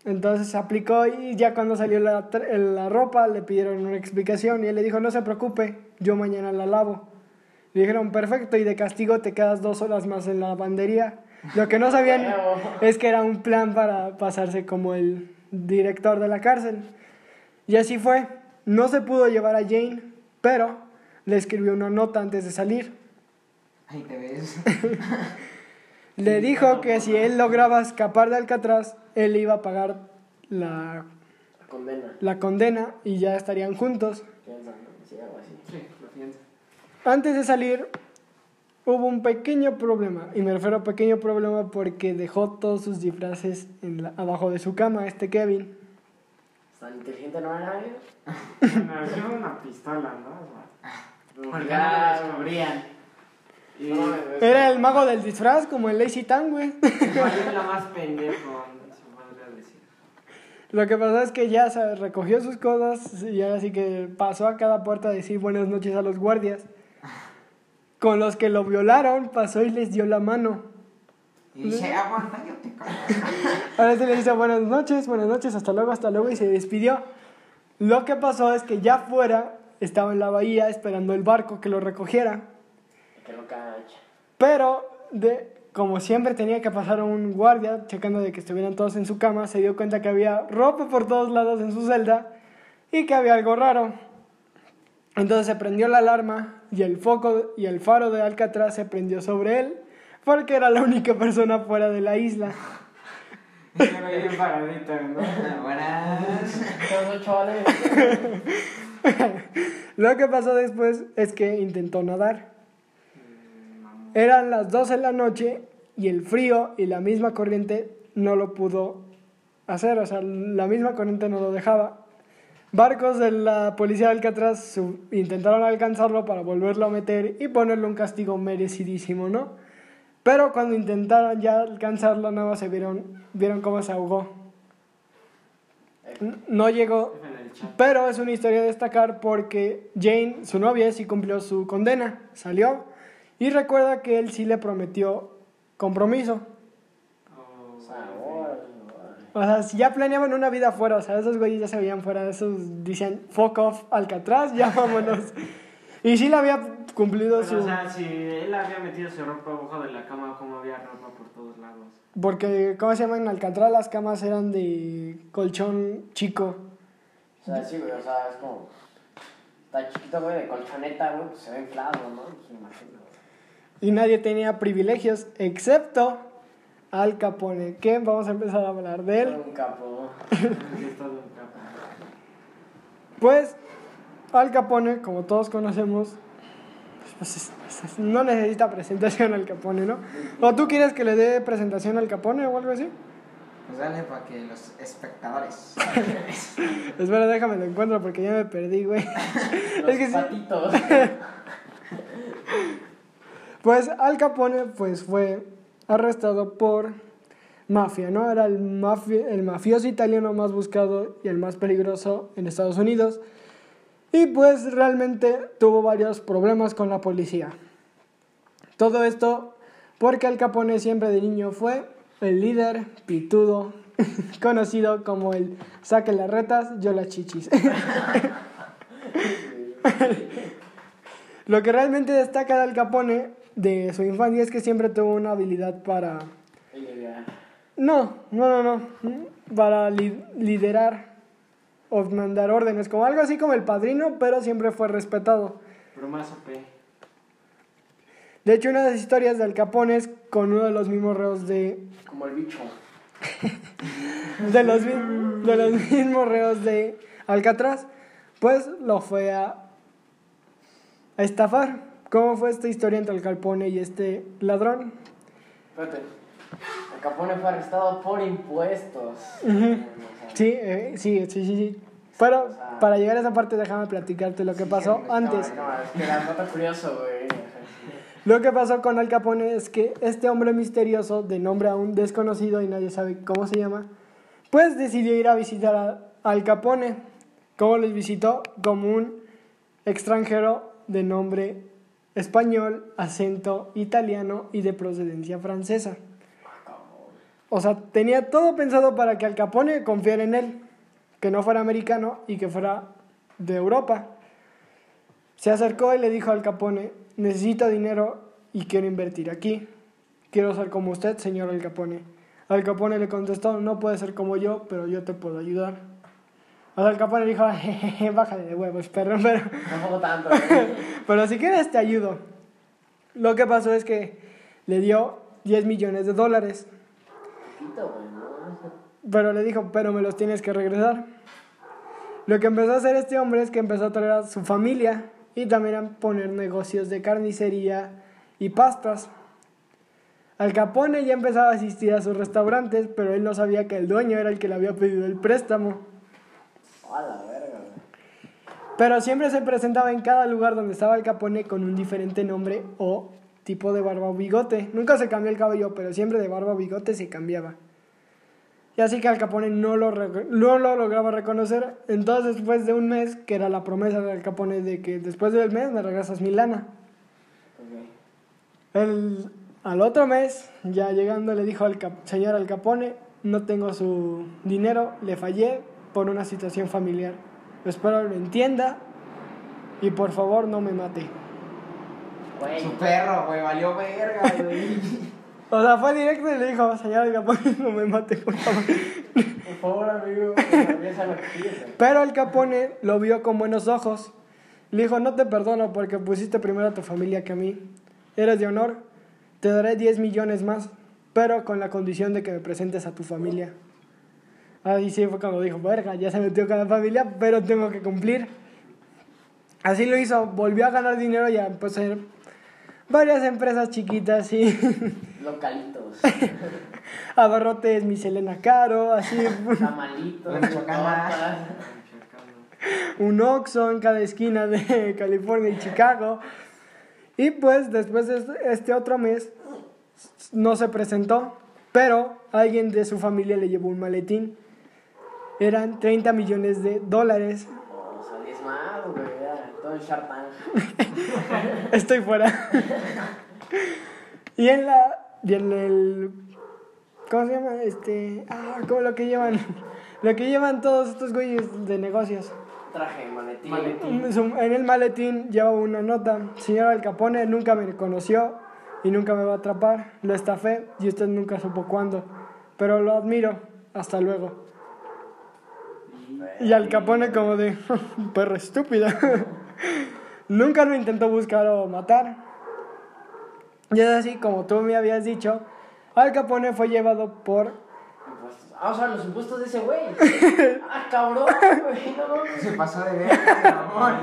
Entonces se aplicó y ya cuando salió la, la ropa le pidieron una explicación y él le dijo, no se preocupe, yo mañana la lavo. Le dijeron, perfecto, y de castigo te quedas dos horas más en la lavandería. Lo que no sabían es que era un plan para pasarse como el director de la cárcel. Y así fue. No se pudo llevar a Jane, pero le escribió una nota antes de salir. Ahí te ves. Le dijo que si él lograba escapar de Alcatraz, él iba a pagar la, La condena. la condena y ya estarían juntos. Piensa, ¿no? Sí, algo así. Sí, lo pienso. Antes de salir, hubo un pequeño problema. Y me refiero a pequeño problema porque dejó todos sus disfraces en la- abajo de su cama, este Kevin. ¿Tan inteligente no era nadie? Era una pistola, ¿no? O sea, porque Ya, lo descubrían. Y Era el mago del disfraz, como el Lazy Tan, güey. lo más pendejo, se podría decir. Lo que pasó es que ya se recogió sus cosas y ahora sí que pasó a cada puerta a decir buenas noches a los guardias. Con los que lo violaron, pasó y les dio la mano. Y dice, aguanta, yo te. Ahora sí le dice buenas noches, buenas noches, hasta luego, hasta luego y se despidió. Lo que pasó es que ya afuera estaba en la bahía esperando el barco que lo recogiera. Que cacha. Pero, de, como siempre tenía que pasar un guardia checando de que estuvieran todos en su cama, se dio cuenta que había ropa por todos lados en su celda y que había algo raro. Entonces se prendió la alarma y el foco y el faro de Alcatraz se prendió sobre él porque era la única persona fuera de la isla. Lo que pasó después es que intentó nadar. Eran las 12 de la noche y el frío y la misma corriente no lo pudo hacer, o sea, la misma corriente no lo dejaba. Barcos de la policía de Alcatraz intentaron alcanzarlo para volverlo a meter y ponerle un castigo merecidísimo, ¿no? Pero cuando intentaron ya alcanzarlo, nada se vieron, vieron cómo se ahogó. No llegó, pero es una historia destacar porque Jane, su novia, sí cumplió su condena, salió y recuerda que él sí le prometió compromiso. Oh, O sea, órale, órale. O sea, si ya planeaban una vida afuera, o sea, esos güeyes ya se veían fuera, esos decían, fuck off, Alcatraz, ya vámonos. Y sí le había cumplido Pero, su... o sea, si él había metido su ropa abajo de la cama, ¿cómo había ropa por todos lados? Porque, ¿cómo se llama? En Alcatraz las camas eran de colchón chico. O sea, sí, güey, o sea, es como. Está chiquito, güey, de colchoneta, güey, pues se ve inflado, ¿no? Pues imagino. Y nadie tenía privilegios, excepto Al Capone, que vamos a empezar a hablar de él. Un capo. Sí, es todo un capo. Pues, Al Capone, como todos conocemos, pues, es- es- no necesita presentación Al Capone, ¿no? ¿O tú quieres que le dé presentación al Capone o algo así? Pues dale para que los espectadores. Espera, déjame lo encuentro porque ya me perdí, güey. Los Es que sí. patitos. Pues Al Capone pues fue arrestado por mafia, ¿no? Era el, el mafioso italiano más buscado y el más peligroso en Estados Unidos. Y pues realmente tuvo varios problemas con la policía. Todo esto porque Al Capone siempre de niño fue el líder pitudo, conocido como el saque las retas, yo las chichis. Lo que realmente destaca de Al Capone de su infancia es que siempre tuvo una habilidad para... No, no, no, no. Para li- liderar o mandar órdenes, como algo así como el padrino, pero siempre fue respetado. Pero más OP. De hecho, una de las historias de Al Capone es con uno de los mismos reos de... Como el bicho. De los, de los mismos reos de Alcatraz, pues lo fue a, a estafar. ¿Cómo fue esta historia entre Al Capone y este ladrón? Espérate. El Capone fue arrestado por impuestos. Ujú. Sí, eh, sí, sí, sí, sí. Pero para llegar a esa parte déjame platicarte lo que pasó sí, antes. No, no, es que era nota curioso, güey. Lo que pasó con Al Capone es que este hombre misterioso, de nombre aún desconocido y nadie sabe cómo se llama, pues decidió ir a visitar a Al Capone. ¿Cómo les visitó? Como un extranjero de nombre español, acento italiano y de procedencia francesa. O sea, tenía todo pensado para que Al Capone confiara en él, que no fuera americano y que fuera de Europa. Se acercó y le dijo al Capone, necesito dinero y quiero invertir aquí. Quiero ser como usted, señor Al Capone. Al Capone le contestó, no puede ser como yo, pero yo te puedo ayudar. Al Capone dijo, "Jejeje, bájale de huevos, perro, pero, Tampoco tanto, güey. pero si quieres te ayudo. Lo que pasó es que le dio 10 millones de dólares, pero le dijo, pero me los tienes que regresar. Lo que empezó a hacer este hombre es que empezó a traer a su familia y también a poner negocios de carnicería y pastas. Al Capone ya empezaba a asistir a sus restaurantes, pero él no sabía que el dueño era el que le había pedido el préstamo. A la verga. Pero siempre se presentaba en cada lugar donde estaba el Capone con un diferente nombre o tipo de barba o bigote. Nunca se cambió el cabello, pero siempre de barba o bigote se cambiaba. Y así que Al Capone no lo, no lo lograba reconocer. Entonces, después de un mes, que era la promesa de Al Capone de que después del mes me regresas mi lana. Ok. El, al otro mes, ya llegando, le dijo al cap- señor Al Capone, no tengo su dinero, le fallé por una situación familiar. Espero lo entienda y por favor no me mate. Güey. Su perro, güey, valió verga, güey. O sea, fue directo y le dijo, señor Al Capone, no me mate, por favor. Por favor, amigo. Regresa lo que quieres, güey. Pero Al Capone lo vio con buenos ojos. Le dijo, no te perdono porque pusiste primero a tu familia que a mí. Eres de honor, te daré 10 millones más, pero con la condición de que me presentes a tu familia. Ahí sí fue cuando dijo, verga, ya se metió con la familia, pero tengo que cumplir. Así lo hizo, volvió a ganar dinero y a poseer varias empresas chiquitas y Localitos. abarrotes Michelena Caro, así Tamalitos. Un Oxxo en cada esquina de California y Chicago. Y pues después de este- este otro mes no se presentó, pero alguien de su familia le llevó un maletín. Eran 30 millones de dólares. O sea, 10 más, güey. Todo en. Estoy fuera. y en la y en el ¿cómo se llama? Este, ah, como lo que llevan lo que llevan todos estos güeyes de negocios. Traje, maletín. Maletín. Su- En el maletín llevaba una nota. Señor Al Capone nunca me conoció y nunca me va a atrapar. Lo estafé y usted nunca supo cuándo. Pero lo admiro. Hasta luego. Y Al Capone como de, perro estúpida. nunca lo intentó buscar o matar. Y es así como tú me habías dicho. Al Capone fue llevado por... Ah, o sea, los impuestos de ese güey. Ah, cabrón, güey, no mames. Se pasó de ver, amor.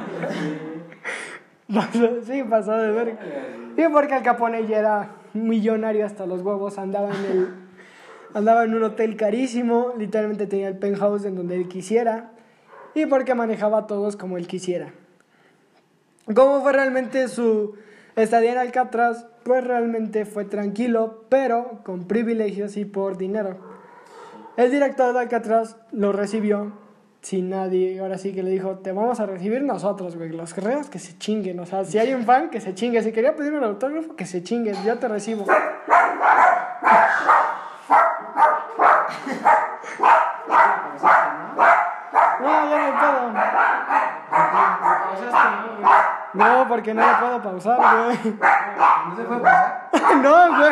Sí, pasó de ver. Y porque Al Capone ya era millonario hasta los huevos, andaba en el andaba en un hotel carísimo, literalmente tenía el penthouse en donde él quisiera y porque manejaba a todos como él quisiera. ¿Cómo fue realmente su estadía en Alcatraz? Pues realmente fue tranquilo, pero con privilegios y por dinero. El director de Alcatraz lo recibió sin nadie. Ahora sí que le dijo, te vamos a recibir nosotros, güey. Los guerreros que se chinguen. O sea, si hay un fan, que se chingue. Si quería pedir un autógrafo, que se chingue. Yo te recibo. No, ya no puedo. Pausaste, ¿no, güey? No, porque no lo puedo pausar, güey. ¿No se puede pasar? No, güey.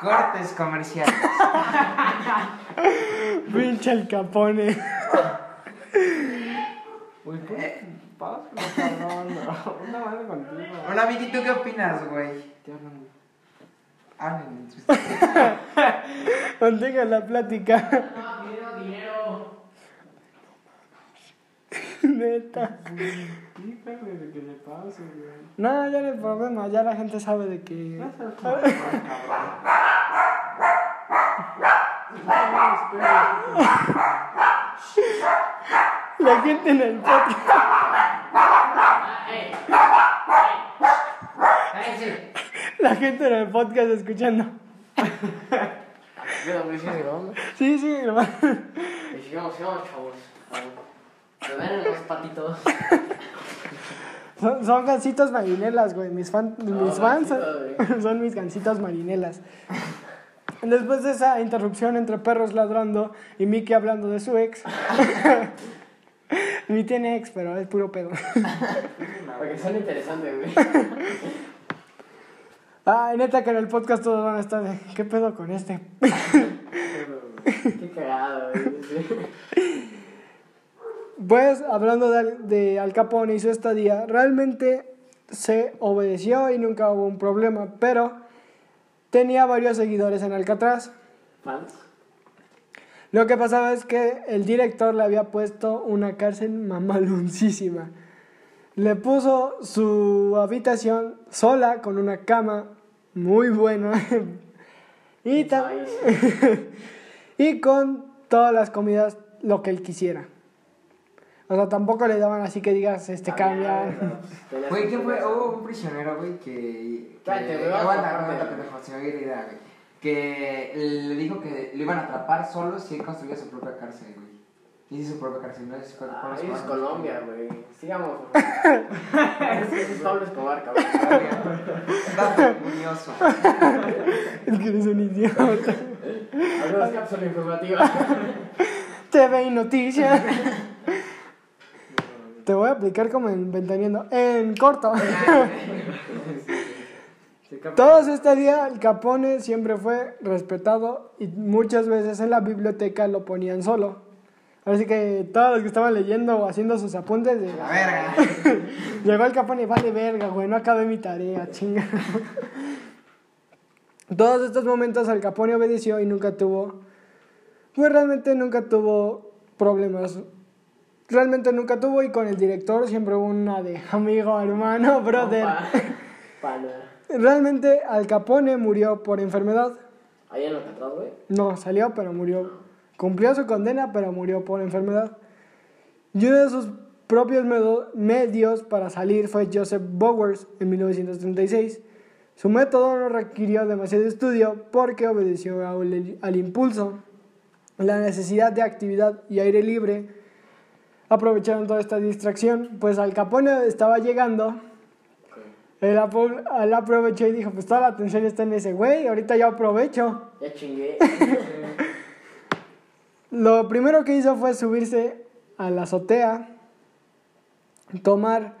Cortes comerciales. Pinche el capone. ¿por qué? Pausa, cabrón. Una madre contigo. Hola, Vicky, ¿tú qué opinas, güey? Te hablan, güey. Hablen. Mantenga la plática. No, dinero, dinero. Neta. Que güey. No, ya no hay problema. Ya la gente sabe de que. No cabrón. La gente en el podcast. ¡Ey! ¡Cállense! La gente en el podcast escuchando. Sigue grabando. Sí, sí, grabando. Y sigamos, sigamos, chavos. Me ven en los patitos. Son, son gancitos marinelas, güey. Mis, fan, mis fans son, mis gancitos marinelas. Después de esa interrupción entre perros ladrando y Mickey hablando de su ex. Ni tiene ex, pero es puro pedo. Porque son interesantes, güey. Ay, neta que en el podcast todos van a estar de. ¿Qué pedo con este? Qué cagado. Pues, hablando de, Al- de Al Capone y su estadía, realmente se obedeció y nunca hubo un problema, pero tenía varios seguidores en Alcatraz. ¿Fans? Lo que pasaba es que el director le había puesto una cárcel mamaloncísima. Le puso su habitación sola con una cama muy buena y, ta- y con todas las comidas lo que él quisiera. O sea, tampoco le daban así que digas, este cambian. Güey, ¿quién fue? Hubo un prisionero, güey, que. que Cállate, güey, vas a aguanta, aguanta, pendejo, se me había ido idea, güey. Que le dijo que lo iban a atrapar solo si él construía su propia cárcel, güey. Hizo su propia cárcel, no sé si fue Ah, es Escobar, Colombia, güey. Sigamos. Ese es Pablo Escobar, cabrón. Dato curioso. Es que eres un idiota. Algunas cápsulas informativas. TV y noticias. Te voy a aplicar como en Ventaneando. En corto. Todos este día el Capone siempre fue respetado y muchas veces en la biblioteca lo ponían solo. Así que todos los que estaban leyendo o haciendo sus apuntes de... La verga. Llegó el Capone, vale verga, güey, no acabé mi tarea, chinga. Todos estos momentos Al Capone obedeció y nunca tuvo... Pues realmente nunca tuvo problemas. Realmente nunca tuvo y con el director siempre hubo una de amigo, hermano, brother. Realmente Al Capone murió por enfermedad. Ahí en atrás, güey. No, salió, pero murió. Cumplió su condena, pero murió por enfermedad. Y uno de sus propios medios para salir fue Joseph Bowers en 1936. Su método no requirió demasiado estudio porque obedeció al, impulso, la necesidad de actividad y aire libre. Aprovecharon toda esta distracción, pues Al Capone estaba llegando él aprovechó y dijo, pues toda la atención está en ese güey, ahorita yo aprovecho. Ya chingué. Lo primero que hizo fue subirse a la azotea, tomar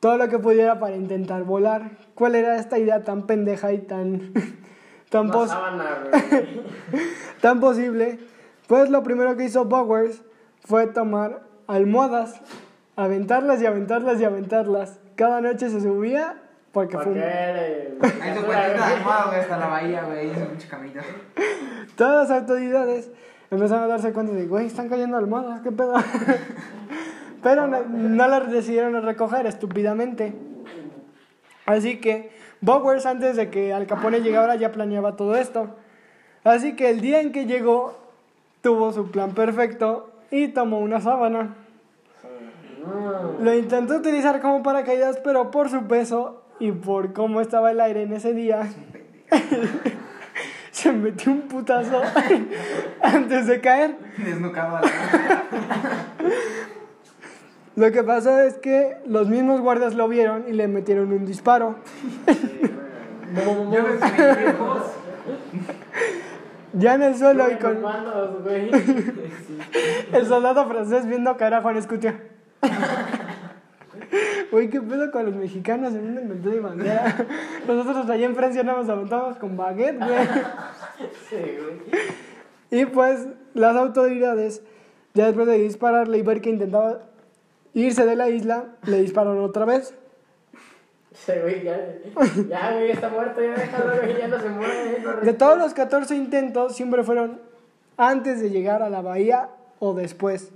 todo lo que pudiera para intentar volar. ¿Cuál era esta idea tan pendeja y tan, tan, pos- tan posible? Pues lo primero que hizo Bowers fue tomar almohadas, aventarlas y aventarlas y aventarlas. Cada noche se subía porque ¿Para fue güey, hasta la bahía, güey, hizo mucho camino. todas las autoridades empezaron a darse cuenta de, güey, están cayendo almohadas, qué pedo. Pero no, no las decidieron recoger estúpidamente. Así que Bowers, antes de que Al Capone llegara, ya planeaba todo esto. Así que el día en que llegó, tuvo su plan perfecto y tomó una sábana. Lo intentó utilizar como paracaídas, pero por su peso y por cómo estaba el aire en ese día, se metió un putazo antes de caer. Desnucado a la Lo que pasó es que los mismos guardias lo vieron y le metieron un disparo. Yo. Ya en el suelo y con el soldado francés viendo caer a Juan Escutia. Uy, qué pedo con los mexicanos en un invento de bandera. Nosotros allá en Francia no nos aventamos con baguette, güey. Sí, güey. Y pues las autoridades, ya después de dispararle y ver que intentaba irse de la isla, le dispararon otra vez. Sí, güey, ya. Ya, güey, está muerto, ya déjalo, güey, ya no se muere. no De todos los 14 intentos, siempre fueron antes de llegar a la bahía o después.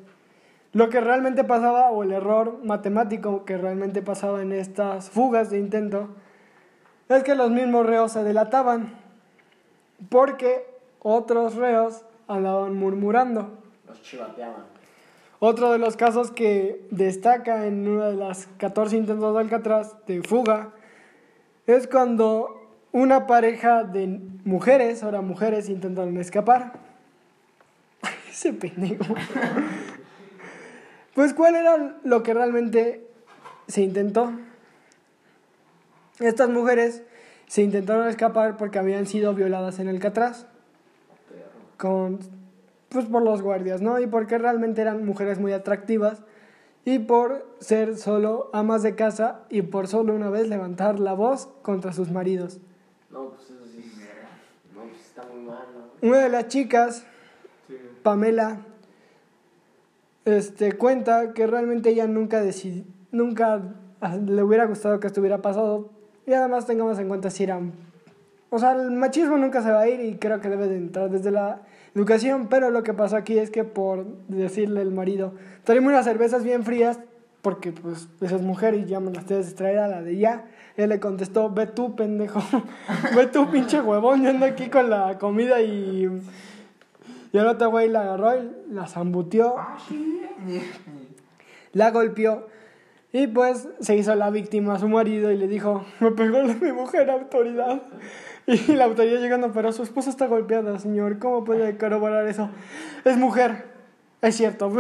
Lo que realmente pasaba, o el error matemático que realmente pasaba en estas fugas de intento, es que los mismos reos se delataban, porque otros reos andaban murmurando. Los chivateaban. Otro de los casos que destaca en una de las 14 intentos de Alcatraz de fuga es cuando una pareja de mujeres, ahora mujeres, intentaron escapar. Ese pendejo. Pues, ¿cuál era lo que realmente se intentó? Estas mujeres se intentaron escapar porque habían sido violadas en Alcatraz con pues por los guardias, ¿no? Y porque realmente eran mujeres muy atractivas y por ser solo amas de casa y por solo una vez levantar la voz contra sus maridos. No, pues eso sí. No, pues está muy mal, ¿no? Una de las chicas, Sí. Pamela, este cuenta que realmente ella nunca decidi- nunca ah, le hubiera gustado que estuviera pasado y además tengamos en cuenta si eran o sea, el machismo nunca se va a ir y creo que debe de entrar desde la educación, pero lo que pasó aquí es que por decirle al marido, tráeme unas cervezas bien frías, porque pues esa es mujer y ya me las debes de traer a la de ya. Él le contestó, ve tú, pendejo, ve tú, pinche huevón, yo ando aquí con la comida y... Y el otro güey la agarró y la zambuteó, Ah, sí. la golpeó y pues se hizo la víctima a su marido y le dijo, me pegó la- mi mujer autoridad. Y la autoridad llegando, pero su esposa está golpeada, señor, ¿cómo puede corroborar eso? Es mujer, es cierto.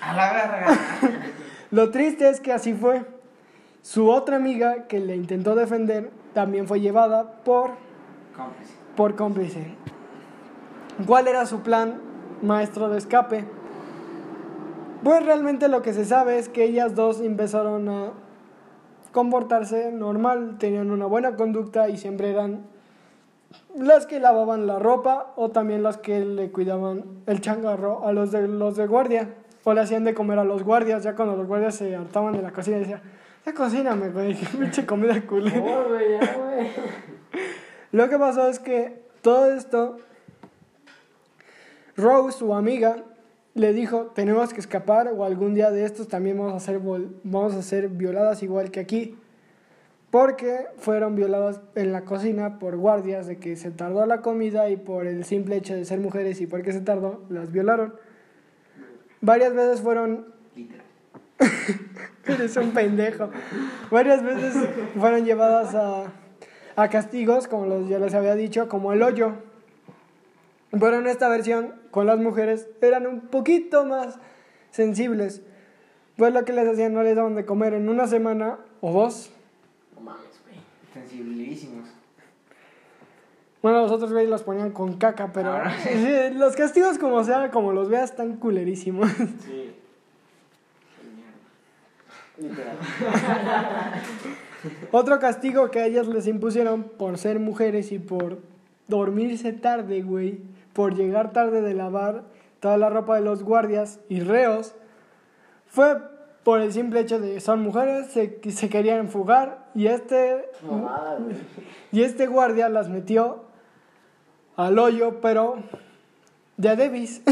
A la verga. Lo triste es que así fue. Su otra amiga que le intentó defender también fue llevada por, Cómplice. por cómplice. ¿Cuál era su plan maestro de escape? Pues realmente lo que se sabe es que ellas dos empezaron a comportarse normal, tenían una buena conducta y siempre eran las que lavaban la ropa o también las que le cuidaban el changarro a los de los de guardia o le hacían de comer a los guardias ya cuando los guardias se hartaban de la cocina y decían ya cocíname güey qué pinche comida culera Oh, lo que pasó es que todo esto, Rose, su amiga, le dijo, tenemos que escapar o algún día de estos también vamos a ser, vamos a ser violadas igual que aquí. Porque fueron violadas en la cocina por guardias de que se tardó la comida y por el simple hecho de ser mujeres y porque se tardó, las violaron. Varias veces fueron. Eres un pendejo. Varias veces fueron llevadas a, a castigos, como los, ya les había dicho, como el hoyo. Pero en esta versión, con las mujeres, eran un poquito más sensibles. Pues lo que les hacían, no les daban de comer en una semana o dos. No mames, güey. Sensibilísimos. Bueno, los otros güeyes los ponían con caca, pero Ahora sí. sí, los castigos como sea, como los veas, están culerísimos. Sí. Literal. Otro castigo que a ellas les impusieron por ser mujeres y por dormirse tarde, güey, por llegar tarde de lavar toda la ropa de los guardias y reos, fue por el simple hecho de que son mujeres, se, se querían fugar y este, y este guardia las metió al hoyo, pero de a Davis.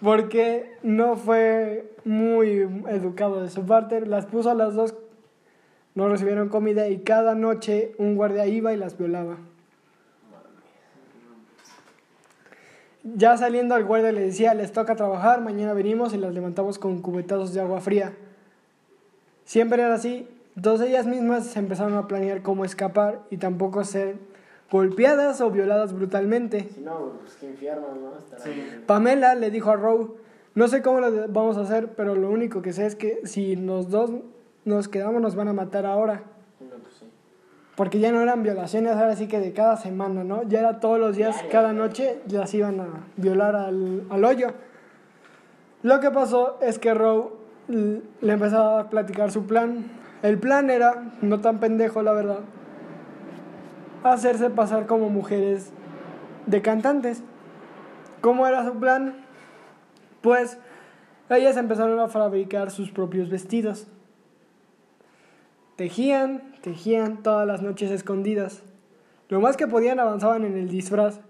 Porque no fue muy educado de su parte. Las puso a las dos, no recibieron comida y cada noche un guardia iba y las violaba. Ya saliendo al guardia le decía, les toca trabajar, mañana venimos y las levantamos con cubetazos de agua fría. Siempre era así. Entonces ellas mismas se empezaron a planear cómo escapar y tampoco ser golpeadas o violadas brutalmente. Si no, pues qué infierno, ¿no? Sí. Pamela le dijo a Roe, no sé cómo lo vamos a hacer, pero lo único que sé es que si los dos nos quedamos nos van a matar ahora. No, pues sí. Porque ya no eran violaciones, ahora sí que de cada semana, ¿no? Ya era todos los días, Diario. cada noche, las iban a violar al, al hoyo. Lo que pasó es que Roe l- le empezó a platicar su plan. El plan era, no tan pendejo la verdad, hacerse pasar como mujeres de cantantes. ¿Cómo era su plan? Pues ellas empezaron a fabricar sus propios vestidos. Tejían, tejían todas las noches escondidas. Lo más que podían avanzaban en el disfraz.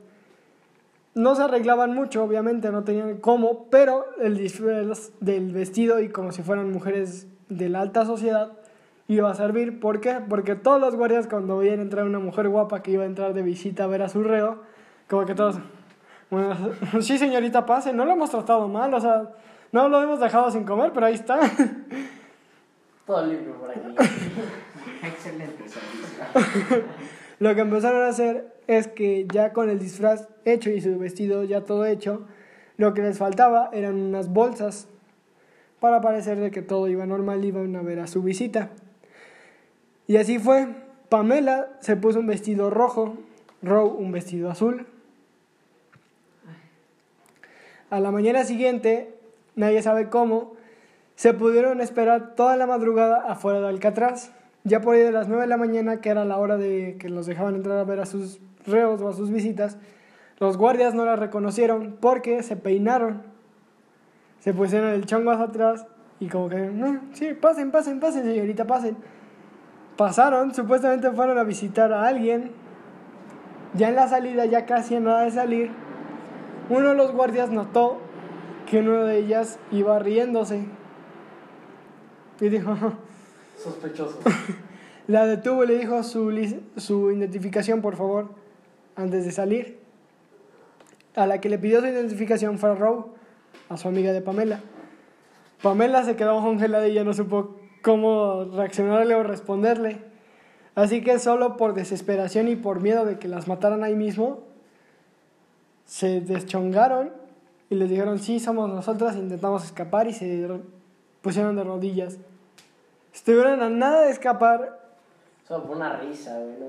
No se arreglaban mucho, obviamente, no tenían cómo, pero el disfraz del vestido y como si fueran mujeres de la alta sociedad iba a servir. ¿Por qué? Porque todos los guardias cuando veían entrar una mujer guapa que iba a entrar de visita a ver a su reo, como que todos, bueno, sí señorita, pase, no lo hemos tratado mal, o sea, no lo hemos dejado sin comer, pero ahí está. Todo limpio por aquí. Excelente servicio. Lo que empezaron a hacer es que ya con el disfraz hecho y su vestido ya todo hecho, lo que les faltaba eran unas bolsas para parecer de que todo iba normal, iban a ver a su visita. Y así fue. Pamela se puso un vestido rojo, Roe un vestido azul. A la mañana siguiente, nadie sabe cómo, se pudieron esperar toda la madrugada afuera de Alcatraz. Ya por ahí de las 9 de la mañana, que era la hora de que los dejaban entrar a ver a sus reos o a sus visitas, los guardias no las reconocieron porque se peinaron. Se pusieron el chongo hacia atrás y como que, no, sí, pasen, pasen, pasen, señorita, pasen. Pasaron, supuestamente fueron a visitar a alguien. Ya en la salida, ya casi a nada de salir, uno de los guardias notó que una de ellas iba riéndose. Y dijo, Sospechoso. la detuvo y le dijo su, su identificación, por favor, antes de salir. A la que le pidió su identificación fue a Roe, a su amiga de Pamela. Pamela se quedó congelada y ya no supo cómo reaccionarle o responderle. Así que solo por desesperación y por miedo de que las mataran ahí mismo, se deschongaron y les dijeron, sí, somos nosotras, intentamos escapar y se pusieron de rodillas. Estuvieron a nada de escapar Solo por una risa, güey, no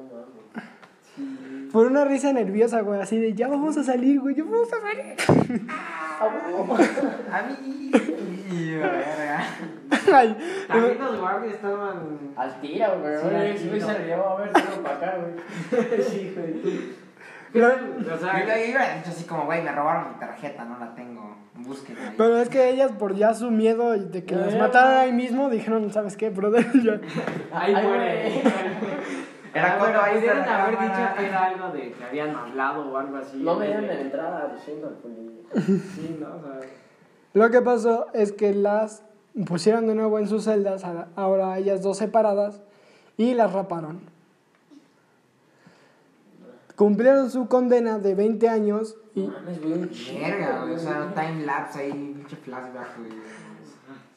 mames. por una risa nerviosa, güey, así de, ya vamos a salir, güey, ya vamos a salir. Ah. A mí. Y, verga. Ay, También los guardias estaban. Al tiro, güey. Sí, me tiro. se rió, a ver, para acá, güey. sí, güey. Pero, O Yo sea, le hubiera dicho así como, güey, me robaron mi tarjeta, no la tengo. Búsquenla ahí. pero es que ellas, por ya su miedo de que las mataran ahí mismo, dijeron, ¿sabes qué, brother? Ahí Ay, güey. Era Ah, cuando bueno, ahí la haber cámara. dicho que era algo de que habían hablado o algo así. No de- la entrada, lo siento, Poli. Sí, no, o sea. Lo que pasó es que las pusieron de nuevo en sus celdas, ahora ellas dos separadas, y las raparon. Cumplieron su condena de 20 años y Mames, güey, Verga, o sea, time lapse ahí, pinche flashback, güey.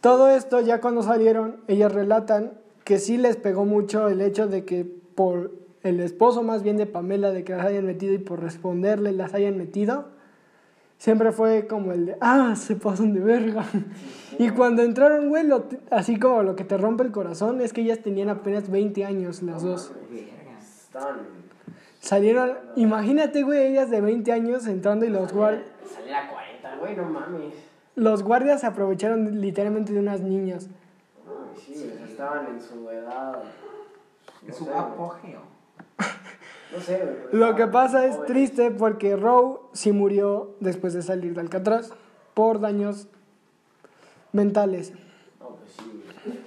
todo esto ya cuando salieron, ellas relatan que sí les pegó mucho el hecho de que por el esposo más bien de Pamela, de que las hayan metido y por responderle las hayan metido, siempre fue como el de, ah, se pasan de verga. Y cuando entraron, güey, lo- así como lo que te rompe el corazón es que ellas tenían apenas 20 años las dos. Verga. Estaban. Salieron, imagínate, güey, ellas de 20 años entrando y los guardias... Salir a 40, güey, no mames. los guardias se aprovecharon literalmente de unas niñas. Ay, sí, sea, estaban en su edad. Es no su apogeo. No sé, güey. Lo que pasa es jóvenes. triste porque Rowe sí murió después de salir de Alcatraz por daños mentales. No, pues sí, güey.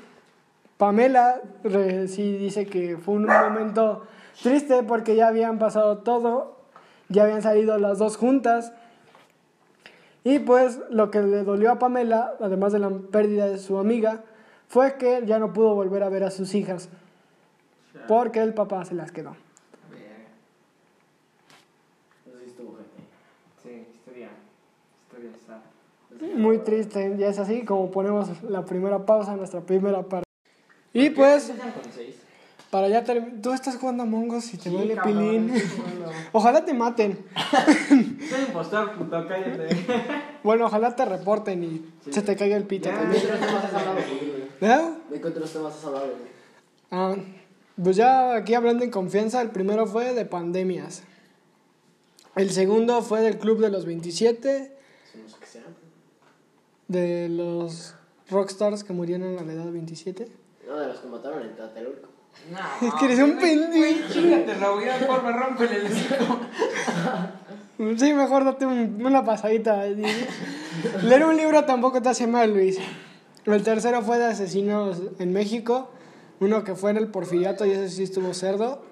Pamela re- sí dice que fue un momento triste porque ya habían pasado todo, ya habían salido las dos juntas. Y pues lo que le dolió a Pamela, además de la pérdida de su amiga, fue que ya no pudo volver a ver a sus hijas porque el papá se las quedó. Muy triste, ya es así como ponemos la primera pausa, nuestra primera parte. Y pues. Para ya terminar, tú estás jugando a Mongos y te Sí, duele cabrón, pilín. Ojalá te maten. Soy impostor, puto, cállate. Bueno, ojalá te reporten y se te caiga el pito Ya. ¿De también. qué otros temas has hablado, güey? ¿Eh? ¿De qué otros temas has hablado, güey? Ah, pues ya aquí hablando en confianza, el primero fue de pandemias. El segundo fue del Club de los 27, Sí, No sé qué sea. de los rockstars que murieron a la edad de 27. No, de los que mataron en Tlatelolco. No, Es que eres un pendejo. güey, Chíngate, la voy a por me rompe el hocico. Sí, mejor date un- una pasadita. Leer un libro tampoco te hace mal, Luis. El tercero fue de asesinos en México. Uno que fue en el Porfiriato y ese sí estuvo cerdo.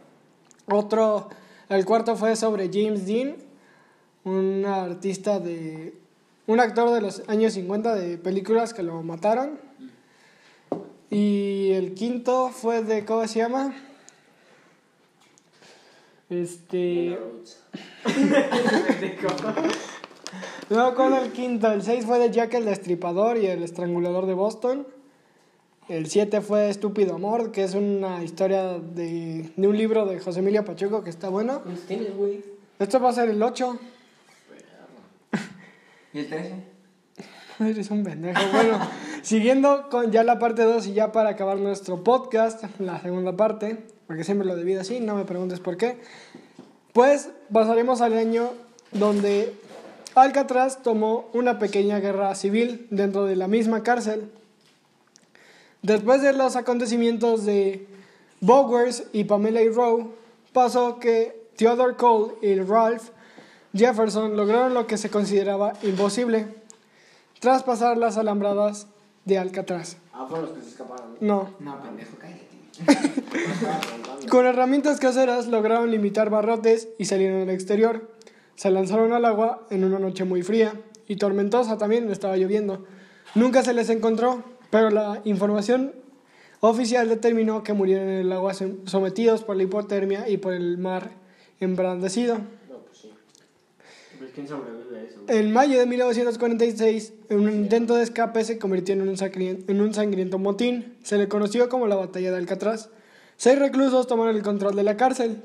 Otro, el cuarto fue sobre James Dean, un artista de. un actor de los años 50 de películas que lo mataron. Y el quinto fue de. ¿Cómo se llama? Este. Luego con el quinto, el 6 fue de Jack el Destripador y el Estrangulador de Boston. El 7 fue Estúpido Amor, que es una historia de, de un libro de José Emilio Pacheco que está bueno. ¿Cuántos tienes, güey? Esto va a ser el 8. ¿Y el 13? Eres un pendejo. Bueno, siguiendo con ya la parte 2 y ya para acabar nuestro podcast, la segunda parte, porque siempre lo debido así, no me preguntes por qué. Pues pasaremos al año donde Alcatraz tomó una pequeña guerra civil dentro de la misma cárcel. Después de los acontecimientos de Bowers y Pamela y Rowe, pasó que Theodore Cole y Ralph Jefferson lograron lo que se consideraba imposible, traspasar las alambradas de Alcatraz. Ah, fueron los que se escaparon. No, No, pendejo, cállate. Con herramientas caseras lograron limitar barrotes y salieron al exterior. Se lanzaron al agua en una noche muy fría y tormentosa también, estaba lloviendo. Nunca se les encontró, pero la información oficial determinó que murieron en el agua som- sometidos por la hipotermia y por el mar embrandecido. No, pues sí. Pues quién sobrevive a eso. En mayo de 1946, en un intento de escape se convirtió en un, sangriento, en un sangriento motín. Se le conoció como la Batalla de Alcatraz. Seis reclusos tomaron el control de la cárcel.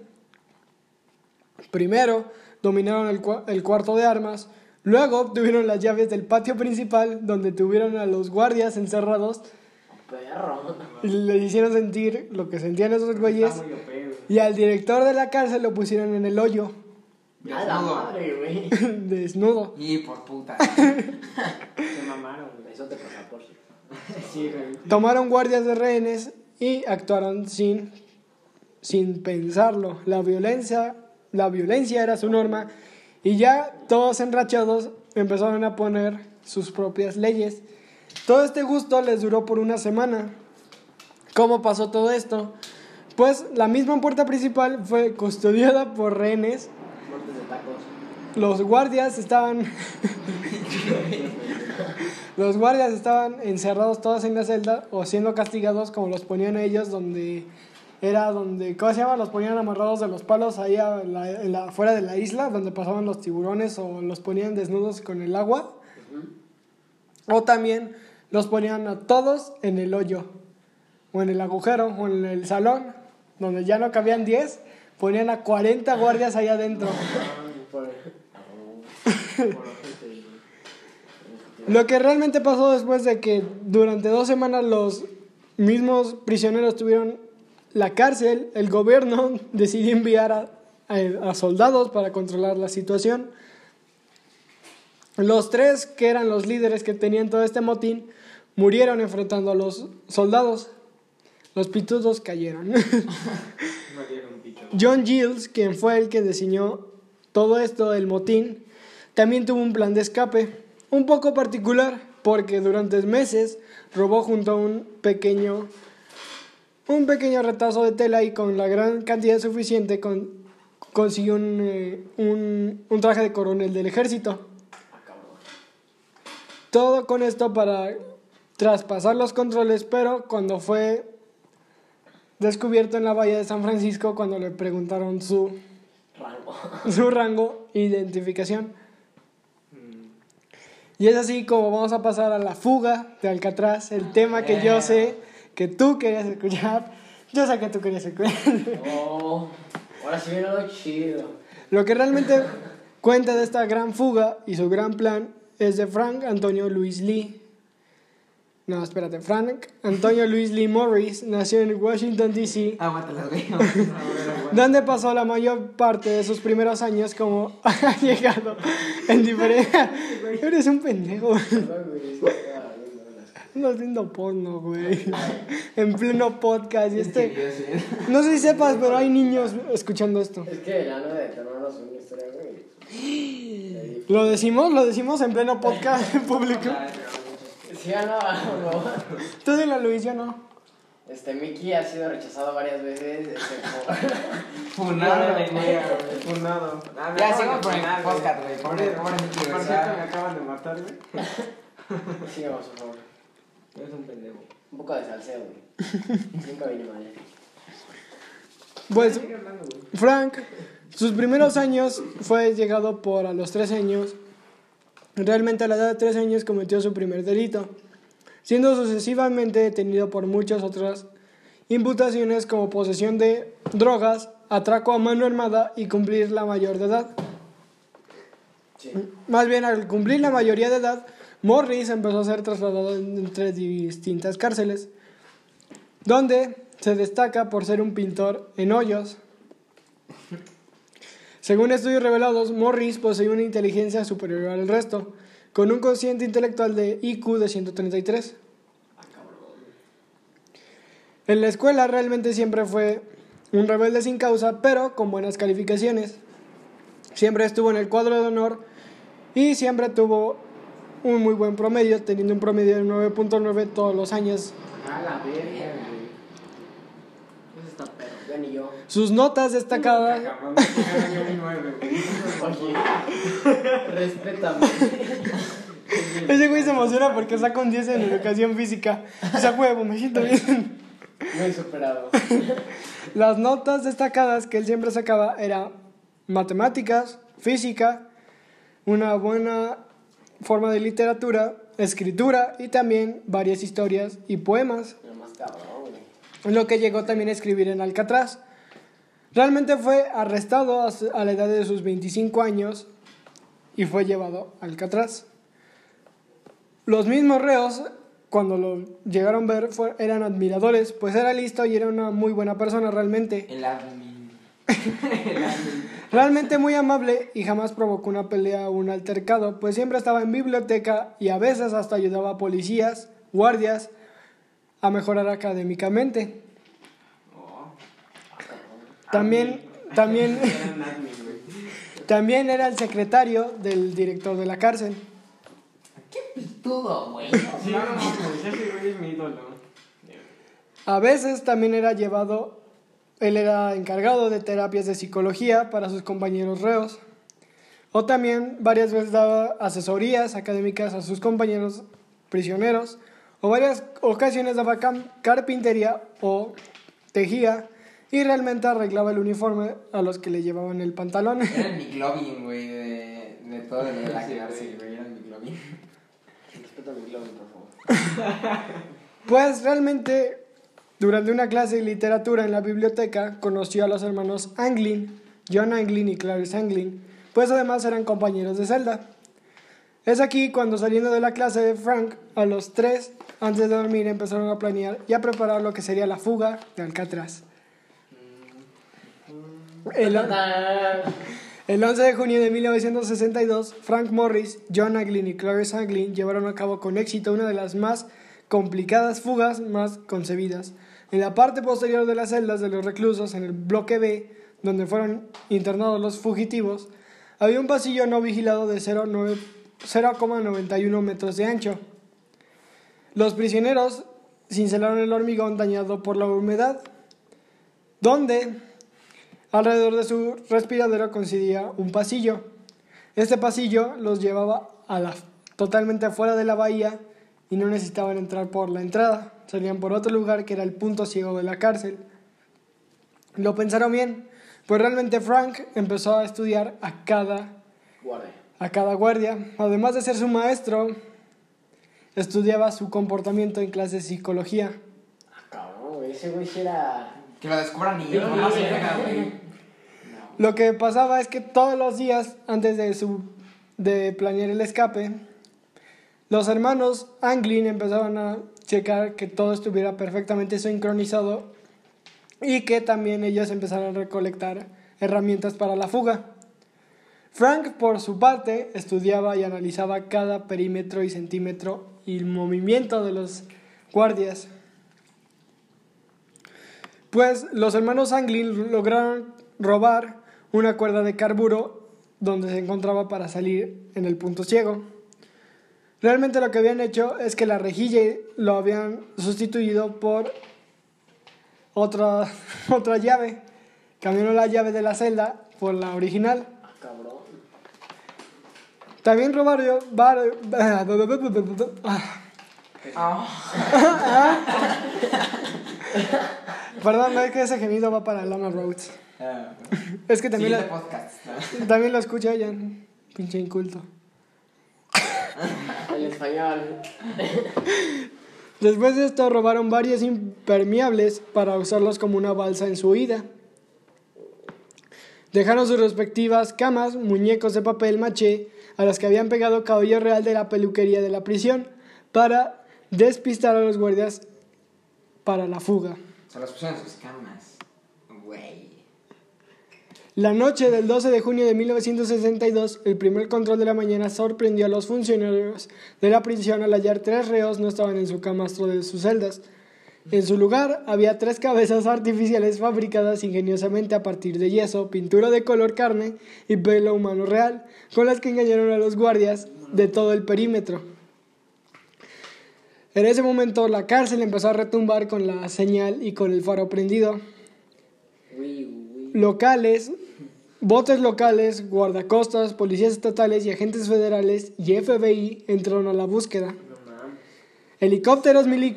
Primero, dominaron el, cua- el cuarto de armas. Luego obtuvieron las llaves del patio principal, donde tuvieron a los guardias encerrados y les hicieron sentir lo que sentían esos güeyes. Y al director de la cárcel lo pusieron en el hoyo, A la Desnudo. madre, güey. desnudo. Y por puta. Se mamaron, güey. Eso te pasa por. Sí, güey. Tomaron guardias de rehenes y actuaron sin, sin pensarlo. La violencia, la violencia era su norma y ya todos enrachados empezaron a poner sus propias leyes. Todo este gusto les duró por una semana. ¿Cómo pasó todo esto? Pues la misma puerta principal fue custodiada por rehenes. Los guardias estaban Los guardias estaban encerrados todos en la celda o siendo castigados como los ponían a ellos donde era donde, ¿cómo se llama? Los ponían amarrados de los palos ahí a la, en la- fuera de la isla donde pasaban los tiburones o los ponían desnudos con el agua. O también los ponían a todos en el hoyo o en el agujero o en el salón donde ya no cabían 10, ponían a 40 guardias ahí adentro. Por... Por ojete, güey. Lo que realmente pasó después de que durante dos semanas los mismos prisioneros tuvieron la cárcel, el gobierno decidió enviar a, a- a soldados para controlar la situación. Los tres que eran los líderes que tenían todo este motín murieron enfrentando a los soldados. Los pitudos cayeron. John Giles, quien fue el que diseñó todo esto del motín, también tuvo un plan de escape, un poco particular, porque durante meses robó junto a un pequeño un pequeño retazo de tela y con la gran cantidad suficiente con- consiguió un, eh, un, un traje de coronel del ejército. Todo con esto para traspasar los controles, pero cuando fue descubierto en la bahía de San Francisco, cuando le preguntaron su, Rango. su rango identificación. Y es así como vamos a pasar a la fuga de Alcatraz, el tema que yo sé que tú querías escuchar. Yo sé que tú querías escuchar. Oh, ahora sí viene lo chido. Lo que realmente cuenta de esta gran fuga y su gran plan es de Frank Antonio Luis Lee. No, espérate, Frank Antonio Luis Lee Morris nació en Washington, D.C., Aguántalas, güey. donde pasó la mayor parte de sus primeros años como ha llegado en diferentes... Eres un pendejo. Está viendo porno, güey. En pleno podcast. Y este... No sé si sepas, pero hay niños escuchando esto. Es que el ano de hermano es una historia, güey. ¿Lo decimos? ¿Lo decimos en pleno podcast en público? Sí, no, no. Tú dile Luis, yo no. Este, Mickey ha sido rechazado varias veces. Este, por... Funado, Funado, güey. Funado. Ah, Ya, de con el podcast, güey. Pobre, Por- pobre Nicky, güey. Por cierto, me acaban de matar, güey. Sigamos, por favor. Eres un pendejo. Un poco de salseo, güey. Nunca vine mal. Pues. Frank, sus primeros años fue llegado por a los 13 años. Realmente a la edad de 13 años cometió su primer delito, siendo sucesivamente detenido por muchas otras imputaciones como posesión de drogas, atraco a mano armada y cumplir la mayor de edad. Sí. Más bien, al cumplir la mayoría de edad, Morris empezó a ser trasladado entre distintas cárceles, donde se destaca por ser un pintor en hoyos. Según estudios revelados, Morris posee una inteligencia superior al resto, con un cociente intelectual de IQ de 133. Ah, cabrón. En la escuela realmente siempre fue un rebelde sin causa, pero con buenas calificaciones. Siempre estuvo en el cuadro de honor y siempre tuvo un muy buen promedio, teniendo un promedio de 9.9 todos los años. A la ni yo. Sus notas destacadas. Oye, respétame. ese güey se emociona porque saca un 10 en educación física. O sea, huevo, me siento bien. Muy superado. Las notas destacadas que él siempre sacaba era matemáticas, física, una buena forma de literatura, escritura y también varias historias y poemas, más cabrón. Lo que llegó también a escribir en Alcatraz. Realmente fue arrestado a la edad de sus 25 años y fue llevado a Alcatraz. Los mismos reos, cuando lo llegaron a ver, fue- eran admiradores, pues era listo y era una muy buena persona realmente. El admin. El admin. Realmente muy amable y jamás provocó una pelea o un altercado, pues siempre estaba en biblioteca y a veces hasta ayudaba a policías, guardias, a mejorar académicamente. También, también, también era el secretario del director de la cárcel. Todo, güey. Sí, no, no, ese güey es mi ídolo. A veces también era llevado, él era encargado de terapias de psicología para sus compañeros reos. O también varias veces daba asesorías académicas a sus compañeros prisioneros. O varias ocasiones daba carpintería o tejía. Y realmente arreglaba el uniforme a los que le llevaban el pantalón. Era el McLovin, güey, de, de todo de la Sí, cárcel, güey. Era el McLovin. Respeta mi globo, por favor. Pues realmente, durante una clase de literatura en la biblioteca, conoció a los hermanos Anglin, John Anglin y Clarice Anglin, pues además eran compañeros de celda. Es aquí cuando saliendo de la clase de Frank, a los tres, antes de dormir, empezaron a planear y a preparar lo que sería la fuga de Alcatraz. El, El 11 de junio de 1962, Frank Morris, John Anglin y Clarence Anglin llevaron a cabo con éxito una de las más complicadas fugas más concebidas. En la parte posterior de las celdas de los reclusos, en el bloque B, donde fueron internados los fugitivos, había un pasillo no vigilado de 0,9 0,91 metros de ancho. Los prisioneros cincelaron el hormigón dañado por la humedad, donde alrededor de su respiradero coincidía un pasillo. Este pasillo los llevaba a la, totalmente afuera de la bahía y no necesitaban entrar por la entrada, salían por otro lugar que era el punto ciego de la cárcel. Lo pensaron bien, pues realmente Frank empezó a estudiar a cada Guardia. A cada guardia. Además de ser su maestro, estudiaba su comportamiento en clases de psicología. Ah, cabrón. Ese güey era. Que lo descubran y Sí, no güey. Lo que pasaba es que todos los días, antes de, su, de planear el escape, los hermanos Anglin empezaban a checar que todo estuviera perfectamente sincronizado y que también ellos empezaron a recolectar herramientas para la fuga. Frank, por su parte, estudiaba y analizaba cada perímetro y centímetro y el movimiento de los guardias. Pues los hermanos Anglin lograron robar una cuerda de carburo donde se encontraba para salir en el punto ciego. Realmente lo que habían hecho es que la rejilla lo habían sustituido por otra, otra llave. Cambiaron la llave de la celda por la original. Ah. También robaron... var- Ah. Perdón, es que ese gemido va para Lama Rhodes. Ah, Es que también, la- podcast. ¿no? también lo escucha ella. Pinche inculto. El español. Después de esto robaron varios impermeables para usarlos como una balsa en su huida. Dejaron sus respectivas camas, muñecos de papel maché, a las que habían pegado cabello real de la peluquería de la prisión, para despistar a los guardias para la fuga. Se las pusieron en sus camas. Güey. La noche del 12 de junio de 1962, el primer control de la mañana sorprendió a los funcionarios de la prisión al hallar tres reos no estaban en su camastro de sus celdas. En su lugar había tres cabezas artificiales fabricadas ingeniosamente a partir de yeso, pintura de color carne y pelo humano real, con las que engañaron a los guardias de todo el perímetro. En ese momento la cárcel empezó a retumbar con la señal y con el faro prendido locales, botes locales, guardacostas, policías estatales y agentes federales y FBI entraron a la búsqueda. Helicópteros, mili-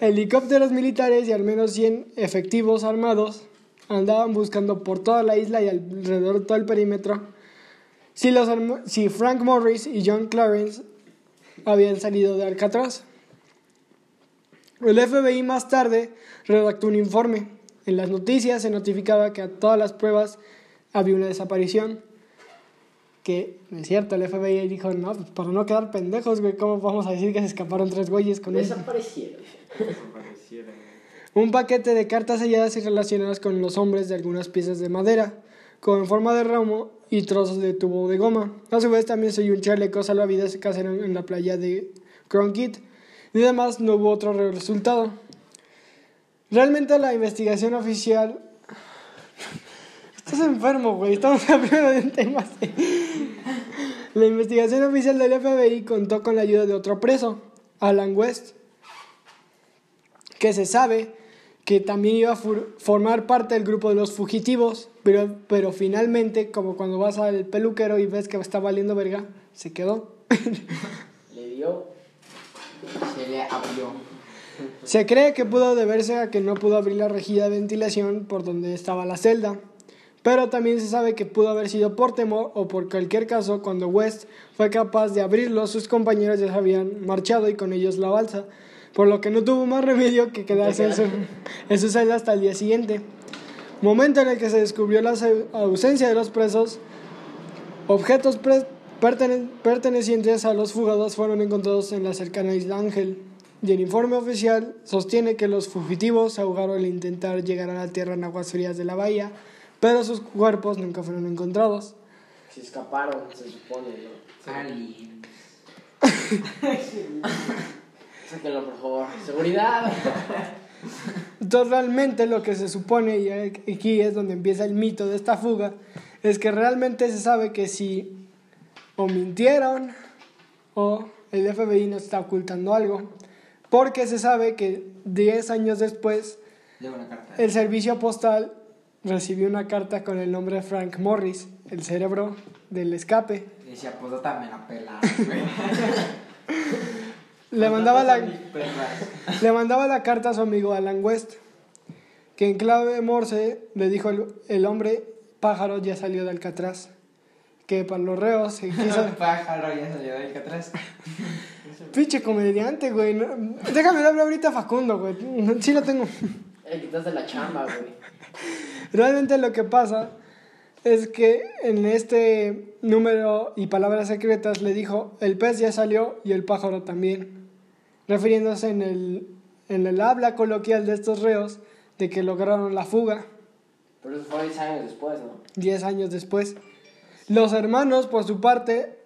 helicópteros militares y al menos 100 efectivos armados andaban buscando por toda la isla y alrededor de todo el perímetro si, los si Frank Morris y John Clarence habían salido de Alcatraz. El FBI más tarde redactó un informe. En las noticias se notificaba que a todas las pruebas había una desaparición. Que, no es cierto, el FBI dijo, no, pues para no quedar pendejos, güey, ¿cómo vamos a decir que se escaparon tres güeyes con un, Desaparecieron. Un paquete de cartas selladas y relacionadas con los hombres de algunas piezas de madera, con forma de ramo y trozos de tubo de goma. A su vez también se oyó un chaleco salvavidas casero en la playa de Cronkite. Y además no hubo otro resultado. Realmente la investigación oficial... Estás enfermo, güey. Estamos hablando de un tema así. La investigación oficial del FBI contó con la ayuda de otro preso, Alan West, que se sabe que también iba a formar parte del grupo de los fugitivos, pero, pero finalmente, como cuando vas al peluquero y ves que está valiendo verga, se quedó. Le dio. Se le abrió. Se cree que pudo deberse a que no pudo abrir la rejilla de ventilación por donde estaba la celda, pero también se sabe que pudo haber sido por temor o por cualquier caso cuando West fue capaz de abrirlo, sus compañeros ya se habían marchado y con ellos la balsa, por lo que no tuvo más remedio que quedarse en su, en su celda hasta el día siguiente. Momento en el que se descubrió la au- ausencia de los presos, objetos pre- pertene- pertenecientes a los fugados fueron encontrados en la cercana isla Ángel. Y el informe oficial sostiene que los fugitivos se ahogaron al intentar llegar a la tierra en aguas frías de la bahía, pero sus cuerpos nunca fueron encontrados. Se escaparon, se supone, ¿no? Aliens. Sáquenlo, por favor. Seguridad. Entonces realmente lo que se supone, y aquí es donde empieza el mito de esta fuga, es que realmente se sabe que si o mintieron o el FBI nos está ocultando algo, porque se sabe que 10 años después Llega una carta. el servicio postal recibió una carta con el nombre de Frank Morris, el cerebro del escape. Y decía, pues la pela, güey. Le mandaba la. Le mandaba la carta a su amigo Alan West, que en clave morse le dijo el, el hombre pájaro ya salió de Alcatraz, que para los reos se quiso... Un pájaro ya salió de que atrás. Pinche comediante, güey. no- déjame darle ahorita a Facundo, güey. Sí lo tengo. Le quitaste la chamba, güey. Realmente lo que pasa es que en este número y palabras secretas le dijo, el pez ya salió y el pájaro también, refiriéndose en el, en el habla coloquial de estos reos de que lograron la fuga. Pero eso fue 10 años después, ¿no? 10 años después. Los hermanos, por su parte,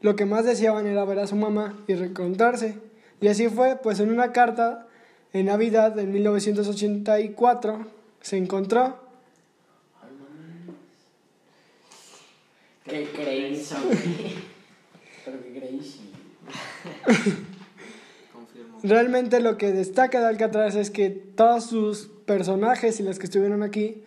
lo que más deseaban era ver a su mamá y reencontrarse. Y así fue, pues en una carta en Navidad de 1984 se encontró. ¿Qué crazy, güey? Pero qué crazy. Confirmo. Realmente lo que destaca de Alcatraz es que todos sus personajes y los que estuvieron aquí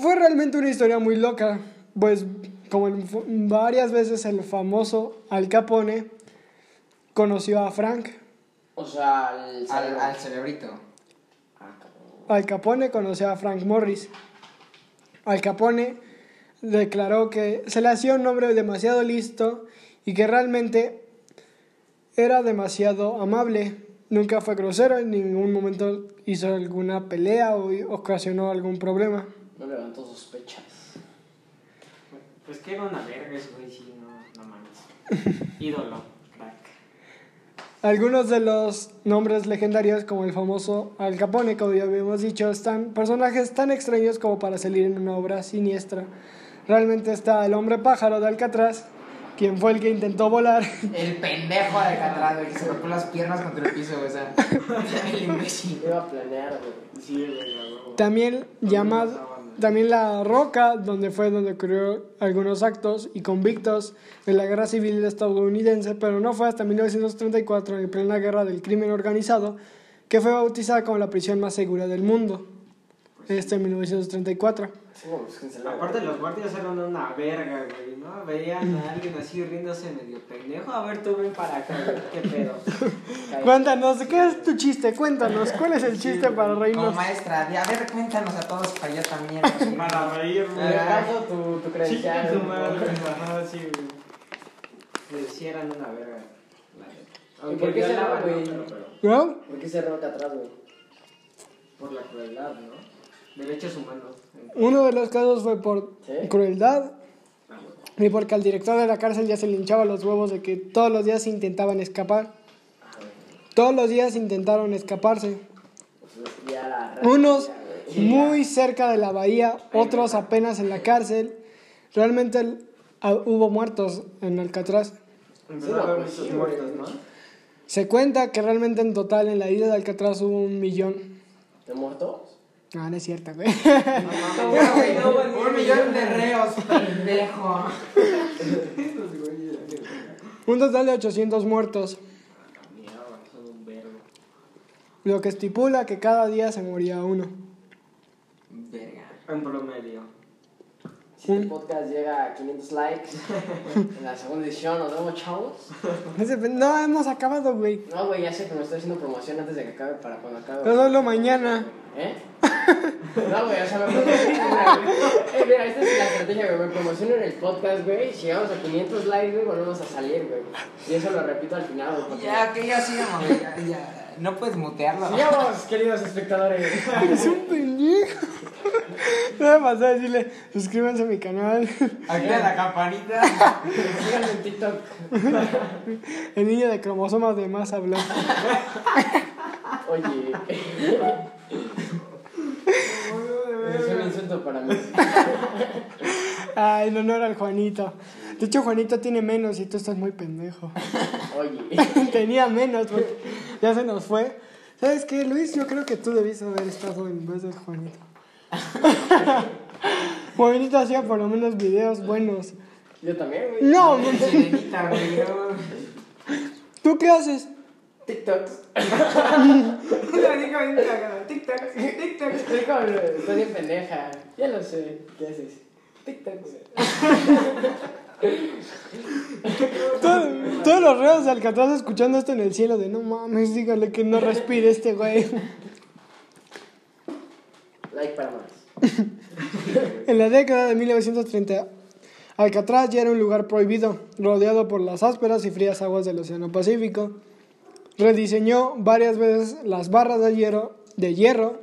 fue realmente una historia muy loca. Pues como el- varias veces el famoso Al Capone conoció a Frank. O sea, Al, cerebro. al cerebrito. Ah. Al Capone conoció a Frank Morris. Al Capone declaró que se le hacía un hombre demasiado listo y que realmente era demasiado amable. Nunca fue grosero, en ningún momento hizo alguna pelea o ocasionó algún problema. No levantó sospechas. Pues que era una verga ese güey, sí, no, no mames. Ídolo, crack. Algunos de los nombres legendarios, como el famoso Al Capone, como ya habíamos dicho, están personajes tan extraños como para salir en una obra siniestra. Realmente está el hombre pájaro de Alcatraz, quien fue el que intentó volar. El pendejo de Alcatraz, güey, que se golpeó las piernas contra el piso, güey, o sea. El imbécil. Iba a planear, güey. Sí, güey, a huevo. También llamado, también la Roca, donde fue donde ocurrió algunos actos y convictos de la guerra civil estadounidense, pero no fue hasta 1934, en plena guerra del crimen organizado, que fue bautizada como la prisión más segura del mundo. Este en 1934. Sí, pues, ¿quién se Aparte los guardias eran una verga, güey, ¿no? Veían a alguien así riéndose medio pendejo. A ver, tú ven para acá, güey, qué pedo. Cuéntanos, ¿qué es tu chiste? Cuéntanos, ¿cuál es el chiste para Como reírnos? maestra, de, a ver, cuéntanos a todos para yo también. Para. Me paso tu, tu Sí, credencial. tu güey. madre, sí, güey. Pues sí eran una verga, la. ¿Y por qué se ¿no? güey? ¿Por qué cerró acá atrás, güey? Por la crueldad, ¿no? Derechos humanos. Uno de los casos fue por ¿Sí? crueldad Ah, y porque al director de la cárcel ya se le hinchaba los huevos de que todos los días intentaban escapar. Ah. Todos los días intentaron escaparse. Pues Unos muy cerca de la bahía, otros apenas en la cárcel. Realmente el- ah, hubo muertos en Alcatraz. Pues. Se cuenta que realmente en total en la isla de Alcatraz hubo un millón. ¿De muertos? Ah, no es cierto, güey. No, güey, Un millón de reos, pendejo. un total de 800 muertos, lo que estipula que cada día se moría uno. Verga. En promedio. Si este podcast llega a 500 likes en la segunda edición, nos vemos, chavos. No, hemos acabado, güey. No, güey, ya sé que me estoy haciendo promoción antes de que acabe para cuando acabe. Pero solo mañana. ¿Eh? No, güey, o sea, me. Eh, mira, esta es la estrategia, güey. Me promociono en el podcast, güey. Si llegamos a 500 likes, güey, volvemos a salir, güey. Y eso lo repito al final, güey. porque- Ya, que ya sigamos, güey, ya, ya. No puedes mutearlo. Sigamos, queridos espectadores. Es un pendejo. No me pasó a decirle, suscríbanse a mi canal. Activa la campanita. Síganme en TikTok. El niño de cromosomas de más habló. Oye. Es un insulto para mí. Ay, en honor al Juanito. De hecho, Juanito tiene menos y tú estás muy pendejo. Oye. Tenía menos porque ya se nos fue. ¿Sabes qué, Luis? Yo creo que tú debiste haber estado en vez de Juanito. Juanito hacía por lo menos videos buenos. Yo también, güey. No, yo- ¿tú qué haces? TikToks. Lo dijo bien cagado. Tic-tac. Estoy con. Estoy bien pendeja. Ya lo sé. ¿Qué haces? TikToks. Todo- todos los reos de Alcatraz escuchando esto en el cielo de no mames, dígale que no respire este güey. Like para más. En la década de 1930, Alcatraz ya era un lugar prohibido, rodeado por las ásperas y frías aguas del Océano Pacífico. Rediseñó varias veces las barras de hierro, de hierro,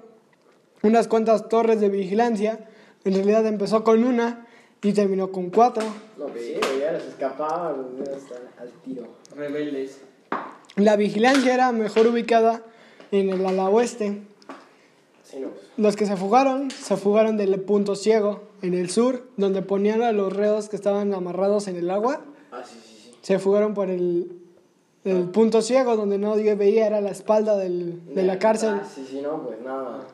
unas cuantas torres de vigilancia. En realidad empezó con una y terminó con cuatro. No, sí, güey, ya les hasta al tiro. Rebeldes. La vigilancia era mejor ubicada en el ala oeste. Sí, no. Los que se fugaron, se fugaron del punto ciego, en el sur, donde ponían a los reos que estaban amarrados en el agua. Ah, sí, sí, sí. Se fugaron por el, el punto ciego, donde no veía, era la espalda del- de la cárcel. Ah, sí, sí, no, pues nada.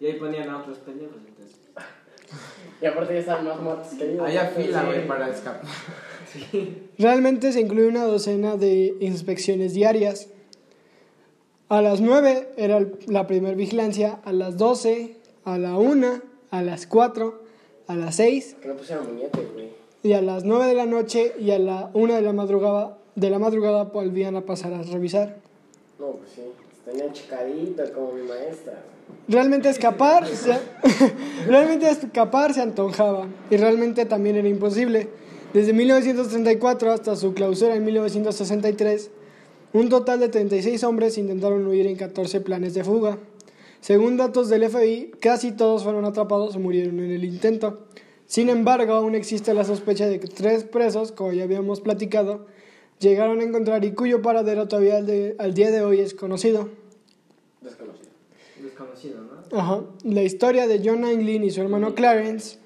Y ahí ponían a otros pendejos, entonces. Y aparte ya estaban más muertos que ellos. Había fila, Sí. güey, para escapar. Realmente se incluye una docena de inspecciones diarias. A las 9 era la primera vigilancia, a las 12, a la 1, a las 4, a las 6 Que no pusieron muñeques, güey. y a las 9 de la noche y a la 1 de la madrugada, de la madrugada volvían a pasar a revisar. No, pues sí. Tenían chicadito como mi maestra. Realmente escapar, se, realmente escapar se antojaba y realmente también era imposible. Desde 1934 hasta su clausura en 1963, un total de 36 hombres intentaron huir en 14 planes de fuga. Según datos del FBI, casi todos fueron atrapados o murieron en el intento. Sin embargo, aún existe la sospecha de que tres presos, como ya habíamos platicado, llegaron a encontrar y cuyo paradero todavía al, de- al día de hoy es conocido. Desconocido. Desconocido, ¿no? Ajá. La historia de John Anglin y su hermano Clarence.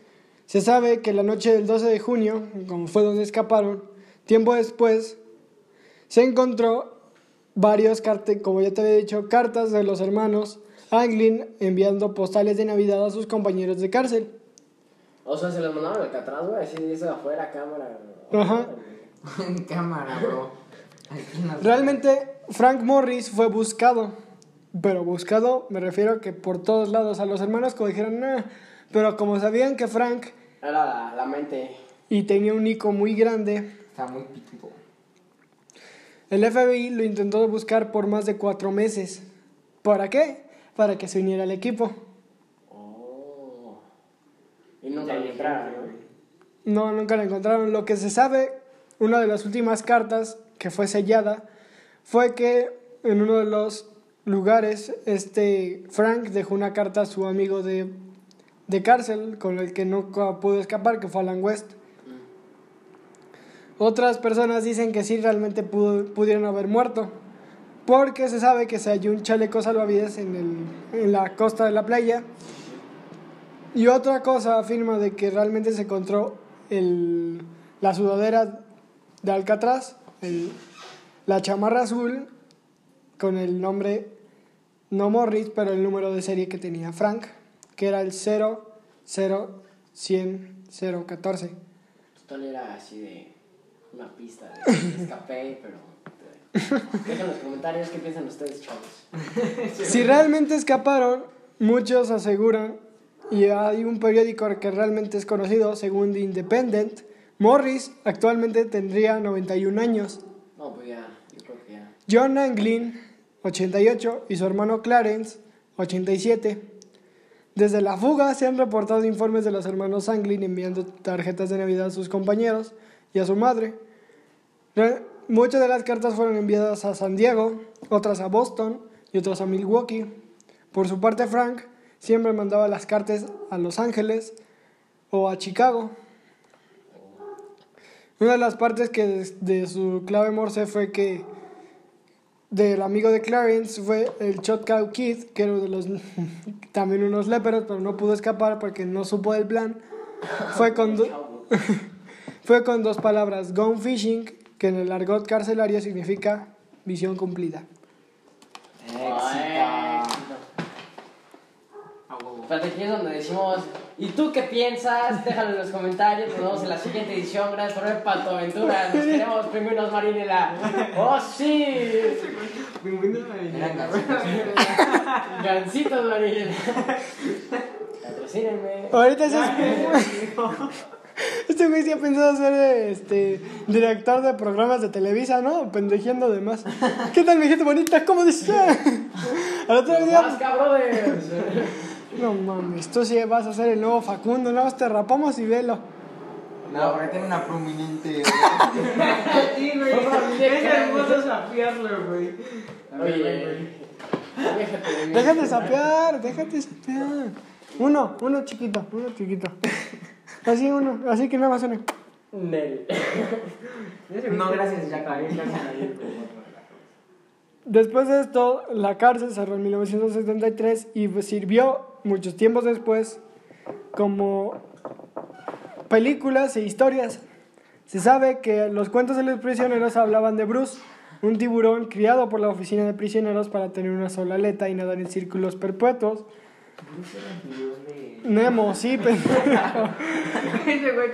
Se sabe que la noche del 12 de junio, como fue donde escaparon, tiempo después, se encontró varios cartas, como ya te había dicho, cartas de los hermanos Anglin enviando postales de Navidad a sus compañeros de cárcel. O sea, se los mandaban al Alcatraz, güey, así eso afuera, cámara. Ajá. En cámara, bro. Realmente, Frank Morris fue buscado. Pero buscado, me refiero a que por todos lados, a los hermanos como dijeron, "Nah", pero como sabían que Frank Era la, la mente. y tenía un ico muy grande, Está muy pitudo. El FBI lo intentó buscar por más de cuatro meses. ¿Para qué? Para que se uniera al equipo. Oh. Y nunca lo encontraron, ¿no? No, nunca lo encontraron. Lo que se sabe, una de las últimas cartas que fue sellada, fue que en uno de los lugares, este Frank dejó una carta a su amigo de, de cárcel con el que nunca pudo escapar, que fue Alan West. Otras personas dicen que sí realmente pudo- pudieron haber muerto, porque se sabe que se halló un chaleco salvavidas en, el, en la costa de la playa. Y otra cosa afirma de que realmente se encontró el, la sudadera de Alcatraz, el- la chamarra azul con el nombre no Morris, pero el número de serie que tenía Frank, que era el 0010014. Total era así de una pista de escapé, pero... Dejen en los comentarios qué piensan ustedes, chavos. Si realmente escaparon, muchos aseguran, y hay un periódico que realmente es conocido, según The Independent, Morris actualmente tendría 91 años. No, pues ya, yo creo que ya. John Anglin, 88, y su hermano Clarence, 87. Desde la fuga se han reportado informes de los hermanos Anglin enviando tarjetas de Navidad a sus compañeros y a su madre. Re- Muchas de las cartas fueron enviadas a San Diego, otras a Boston y otras a Milwaukee. Por su parte, Frank siempre mandaba las cartas a Los Ángeles o a Chicago. Una de las partes que de, de su clave Morse fue que del amigo de Clarence fue el Shotcow Kid, que era de los también unos léperos, pero no pudo escapar porque no supo del plan. Fue con, do- fue con dos palabras, gone fishing, que en el argot carcelario significa visión cumplida. Éxito. Espérate, aquí es donde decimos, ¿y tú qué piensas? Déjalo en los comentarios, nos vemos en la siguiente edición. Gracias por ver Pato Aventura. Nos queremos, pingüinos marinela. ¡Oh, sí! Pingüinos marineros. gancitos. Marinela. Patrocínenme. Ahorita se... Este güey sí ha pensado ser este, director de programas de Televisa, ¿no? Pendejeando de más. ¿Qué tal, mi gente bonita? ¿Cómo dice? Al otro día... No mames, tú sí vas a ser el nuevo Facundo, nada más te rapamos y velo. No, porque tiene una prominente. Sí, güey. Es hermoso sapearlo, güey. Oye, mí. Déjate sapear, déjate sapear. Uno, uno chiquito, uno chiquito. Así uno, así que nada más uno. Nel. No, gracias, ya. Después de esto, la cárcel cerró en 1973 y sirvió muchos tiempos después como películas e historias. Se sabe que los cuentos de los prisioneros hablaban de Bruce, un tiburón criado por la oficina de prisioneros para tener una sola aleta y nadar en círculos perpetuos. Nemo, sí, pendejo. Ese güey.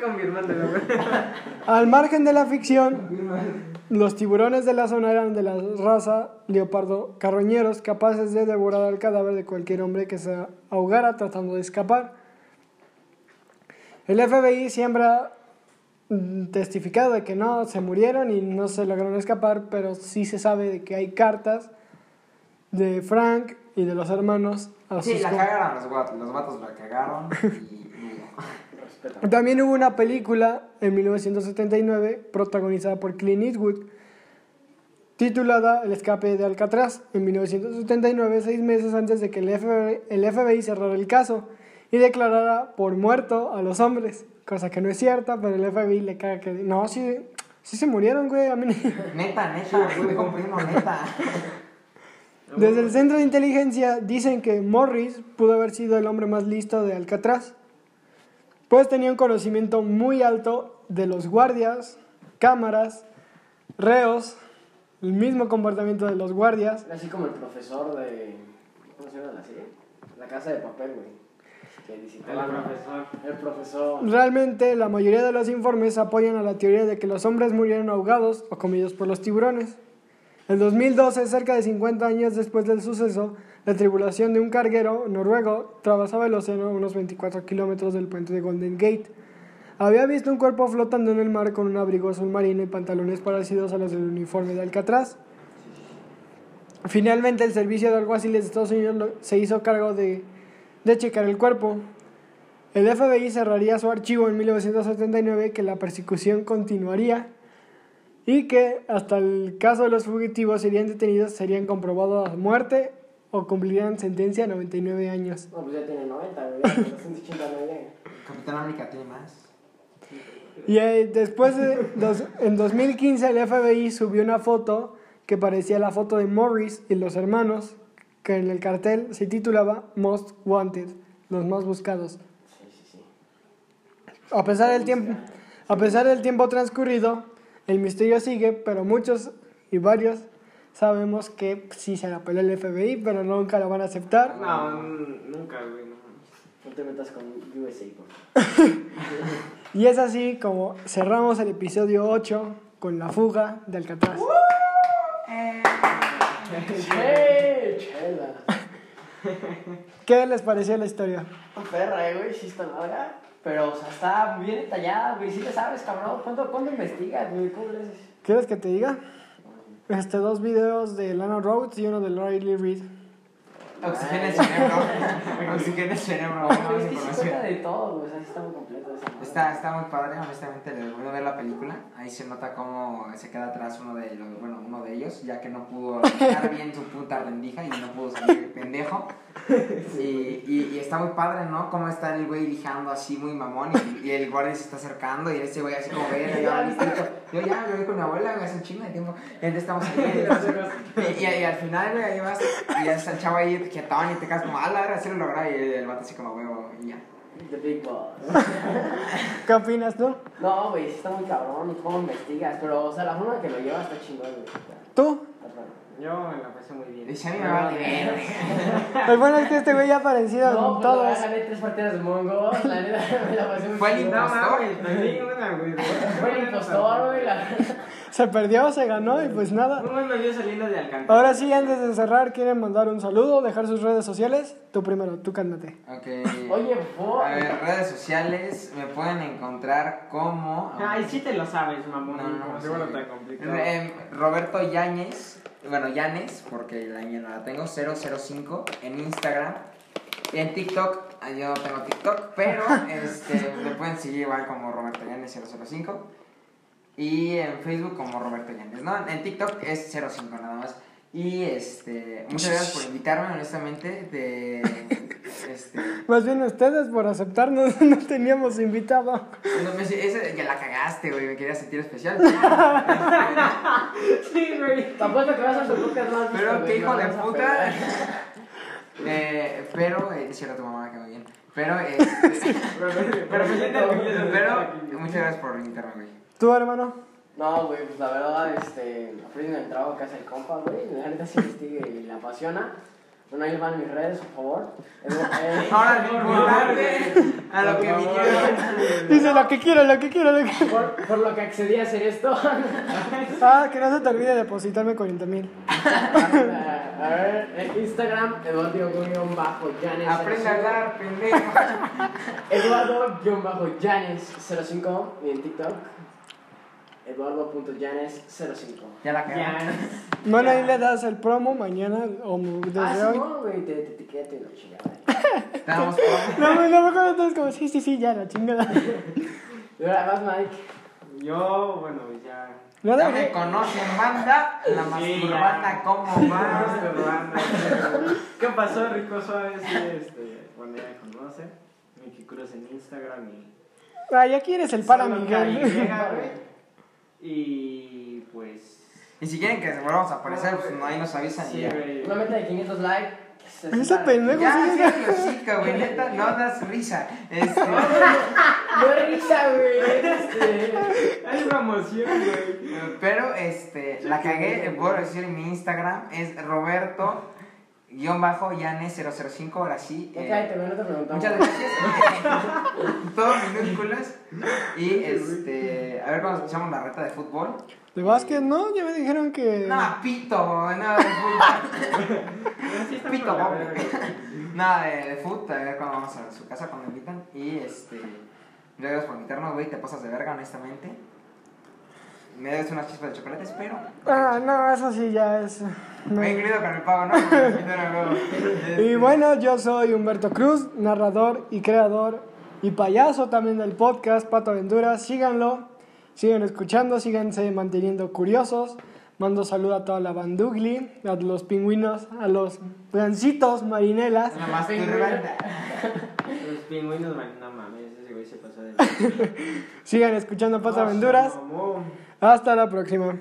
Al margen de la ficción, los tiburones de la zona eran de la raza leopardo carroñeros capaces de devorar al cadáver de cualquier hombre que se ahogara tratando de escapar. El FBI siempre ha testificado de que no se murieron y no se lograron escapar, pero sí se sabe de que hay cartas de Frank y de los hermanos Sí, sus la cagaron los vatos. Los vatos la cagaron. Y. También hubo una película en 1979 protagonizada por Clint Eastwood titulada El escape de Alcatraz en 1979, seis meses antes de que el FBI, el FBI cerrara el caso y declarara por muerto a los hombres, cosa que no es cierta, pero el FBI le caga que no, sí, sí se murieron, güey, a mí Neta, neta, pude comprimo, neta. Desde el centro de inteligencia dicen que Morris pudo haber sido el hombre más listo de Alcatraz, pues tenía un conocimiento muy alto de los guardias, cámaras, reos, el mismo comportamiento de los guardias. Así como el profesor de. ¿Cómo se llama la serie? La casa de papel, güey. Que El profesor. El profesor. Realmente la mayoría de los informes apoyan a la teoría de que los hombres murieron ahogados o comidos por los tiburones. En 2012, cerca de 50 años después del suceso, la tripulación de un carguero noruego atravesaba el océano unos 24 kilómetros del puente de Golden Gate. Había visto un cuerpo flotando en el mar con un abrigo azul marino y pantalones parecidos a los del uniforme de Alcatraz. Finalmente, el servicio de alguaciles de Estados Unidos se hizo cargo de, de checar el cuerpo. El FBI cerraría su archivo en 1979 que la persecución continuaría y que hasta el caso de los fugitivos serían detenidos, serían comprobados a muerte o cumplirían sentencia a 99 años. No, pues ya tiene 90, güey. Ya tiene 289. Capitán América tiene más. Y eh, después, de dos- en 2015, el FBI subió una foto que parecía la foto de Morris y los hermanos, que en el cartel se titulaba Most Wanted, los más buscados. Sí, sí, sí. A pesar del tiempo, a pesar del tiempo transcurrido, el misterio sigue, pero muchos y varios sabemos que sí se la peló el FBI, pero nunca lo van a aceptar. No, nunca, güey. No. No te metas con USA, por favor. Y es así como cerramos el episodio 8 con la fuga de Alcatraz. ¡Hey! ¡Chela! ¿Qué les pareció la historia? Perra, eh, güey, sí está larga. Pero, o sea, está bien detallada, güey. Sí le sabes, cabrón. ¿Cuánto, cuánto investigas, güey? ¿Cómo le haces? ¿Quieres que te diga? Este, dos videos de Lana Rhodes y uno de Riley Reid. Oxigena el cerebro. Oxigena el cerebro. Es que cuenta de todo, güey. O sea, sí está muy completo esa madre. Está, está muy padre, honestamente, les voy a ver la película. Ahí se nota cómo se queda atrás uno de los, bueno, uno de ellos, ya que no pudo sacar bien su puta rendija y no pudo salir pendejo. Y, y, y está muy padre, ¿no? Cómo está el güey lijando así muy mamón y, y el guardia se está acercando y ese güey así como ve, listo. Yo ya me voy con mi abuela, güey, hace un chingo de tiempo. Y estamos ahí. Y al final, güey, ahí vas y ya está el chavo ahí quietón y te quedas como, ah, la verdad, sí lo logró. Y el vato así como, huevo, y ya. The Big Boss. ¿Qué opinas tú? No, güey, sí está muy cabrón y cómo investigas, pero, o sea, la forma que lo lleva está chingón, güey. ¿Tú? Raro. Yo me la pasé muy bien. Dice a mí me vale verga. El bueno es que este güey ya ha aparecido No, en pues todos. gané tres partidas de Mongo, la neta me la pasé muy Fue el. No impostor. Fue el impostor, güey. Se perdió, se ganó y pues nada. ¿Cómo me vio saliendo de Alcántara? Ahora sí, antes de cerrar, ¿quieren mandar un saludo, dejar sus redes sociales? Tú primero, tú cálmate. Ok. Oye, por. A ver, redes sociales me pueden encontrar como. Ay, sí te lo sabes, mamón. No, no, no, Como sí. fuera tan complicado. Em, Roberto Yáñez, bueno, Yanes, porque la ñ no la tengo, 005 en Instagram. Y en TikTok, ah, yo no tengo TikTok, pero este, me pueden seguir igual como Roberto Yanes 005. Y en Facebook como Roberto Yanes, ¿no? En TikTok es 05 nada más. Y este, muchas gracias por invitarme, honestamente. De, este, Más bien ustedes por aceptarnos, no teníamos invitado. no, me- ese- ya la cagaste, güey, me quería sentir especial. Sí, güey. Te apuesto que vas a su podcast más Pero qué hijo no de puta. Eh, pero, eh, es cierto, tu mamá quedó bien. Pero, este, Pero pero, aquí. muchas gracias por invitarme, güey. ¿Tú, hermano? No, güey, pues la verdad, este, aprecio el trabajo que hace el compa, güey. La neta se investiga y le apasiona. Bueno, ahí van mis redes, por favor. Ahora, a lo que vinieron. Dice lo que quiero, lo que quiero, lo que por, por lo que accedí a hacer esto. Ah, que no se te olvide depositarme 40 mil. a ver, en Instagram, Eduardo-Janes. Aprende a hablar, pendejo. Eduardo-Janes05 y en TikTok. Eduardo.janes05. Ya la cagaste. Ya. Bueno, ahí le das el promo mañana o desde Ah, hoy. no, güey, te, te etiqueto y la chingada. Estamos por. No, no, mejor entonces como, sí, sí, sí, ya, la chingada. Y ahora vas, Mike. Yo, bueno, ya. No, Ya no, me conocen, banda. La ya. urbana, ¿cómo va? ¿Qué pasó, Rico Suárez? Sí, este, bueno, ya me conocen. Miki Cruz en Instagram y. Ay, aquí eres el para Miguel. Y pues. Y si quieren que volvamos a aparecer, pues no, ahí nos avisan y Sí, ya. güey. Una meta de 500 likes. Ese pendejo. Ya, sí, sí, chica, güey, neta, no das risa. Este, No es risa, güey. Este. Es una emoción, güey. pero, este, la cagué, eh, puedo decir en mi Instagram, es Roberto, guion bajo, Yane005, ahora sí. Ya eh, cállate, güey, no te preguntamos. Muchas gracias. Todos minúsculas. Y este. A ver cuando escuchamos la reta de fútbol. De básquet, no, ya me dijeron que. No, pito, no de fútbol. Pito. Nada de, de fútbol, a ver cuando vamos a su casa cuando invitan. Y este. Gracias por invitarnos, güey. Te pasas de verga, honestamente. Me debes unas chispas de chocolates, pero. Ah, no, eso sí ya es. No. Me he incluido con el pavo, ¿no? Y bueno, yo soy Humberto Cruz, narrador y creador y payaso también del podcast Pato Aventuras. Síganlo, sigan escuchando, síganse manteniendo curiosos. Mando saludo a toda la bandugli, a los pingüinos, a los gancitos, marinelas. La más. Los pingüinos, man, no mames, ese güey se pasó de. Sigan escuchando Pato Aventuras. Mamón. Hasta la próxima.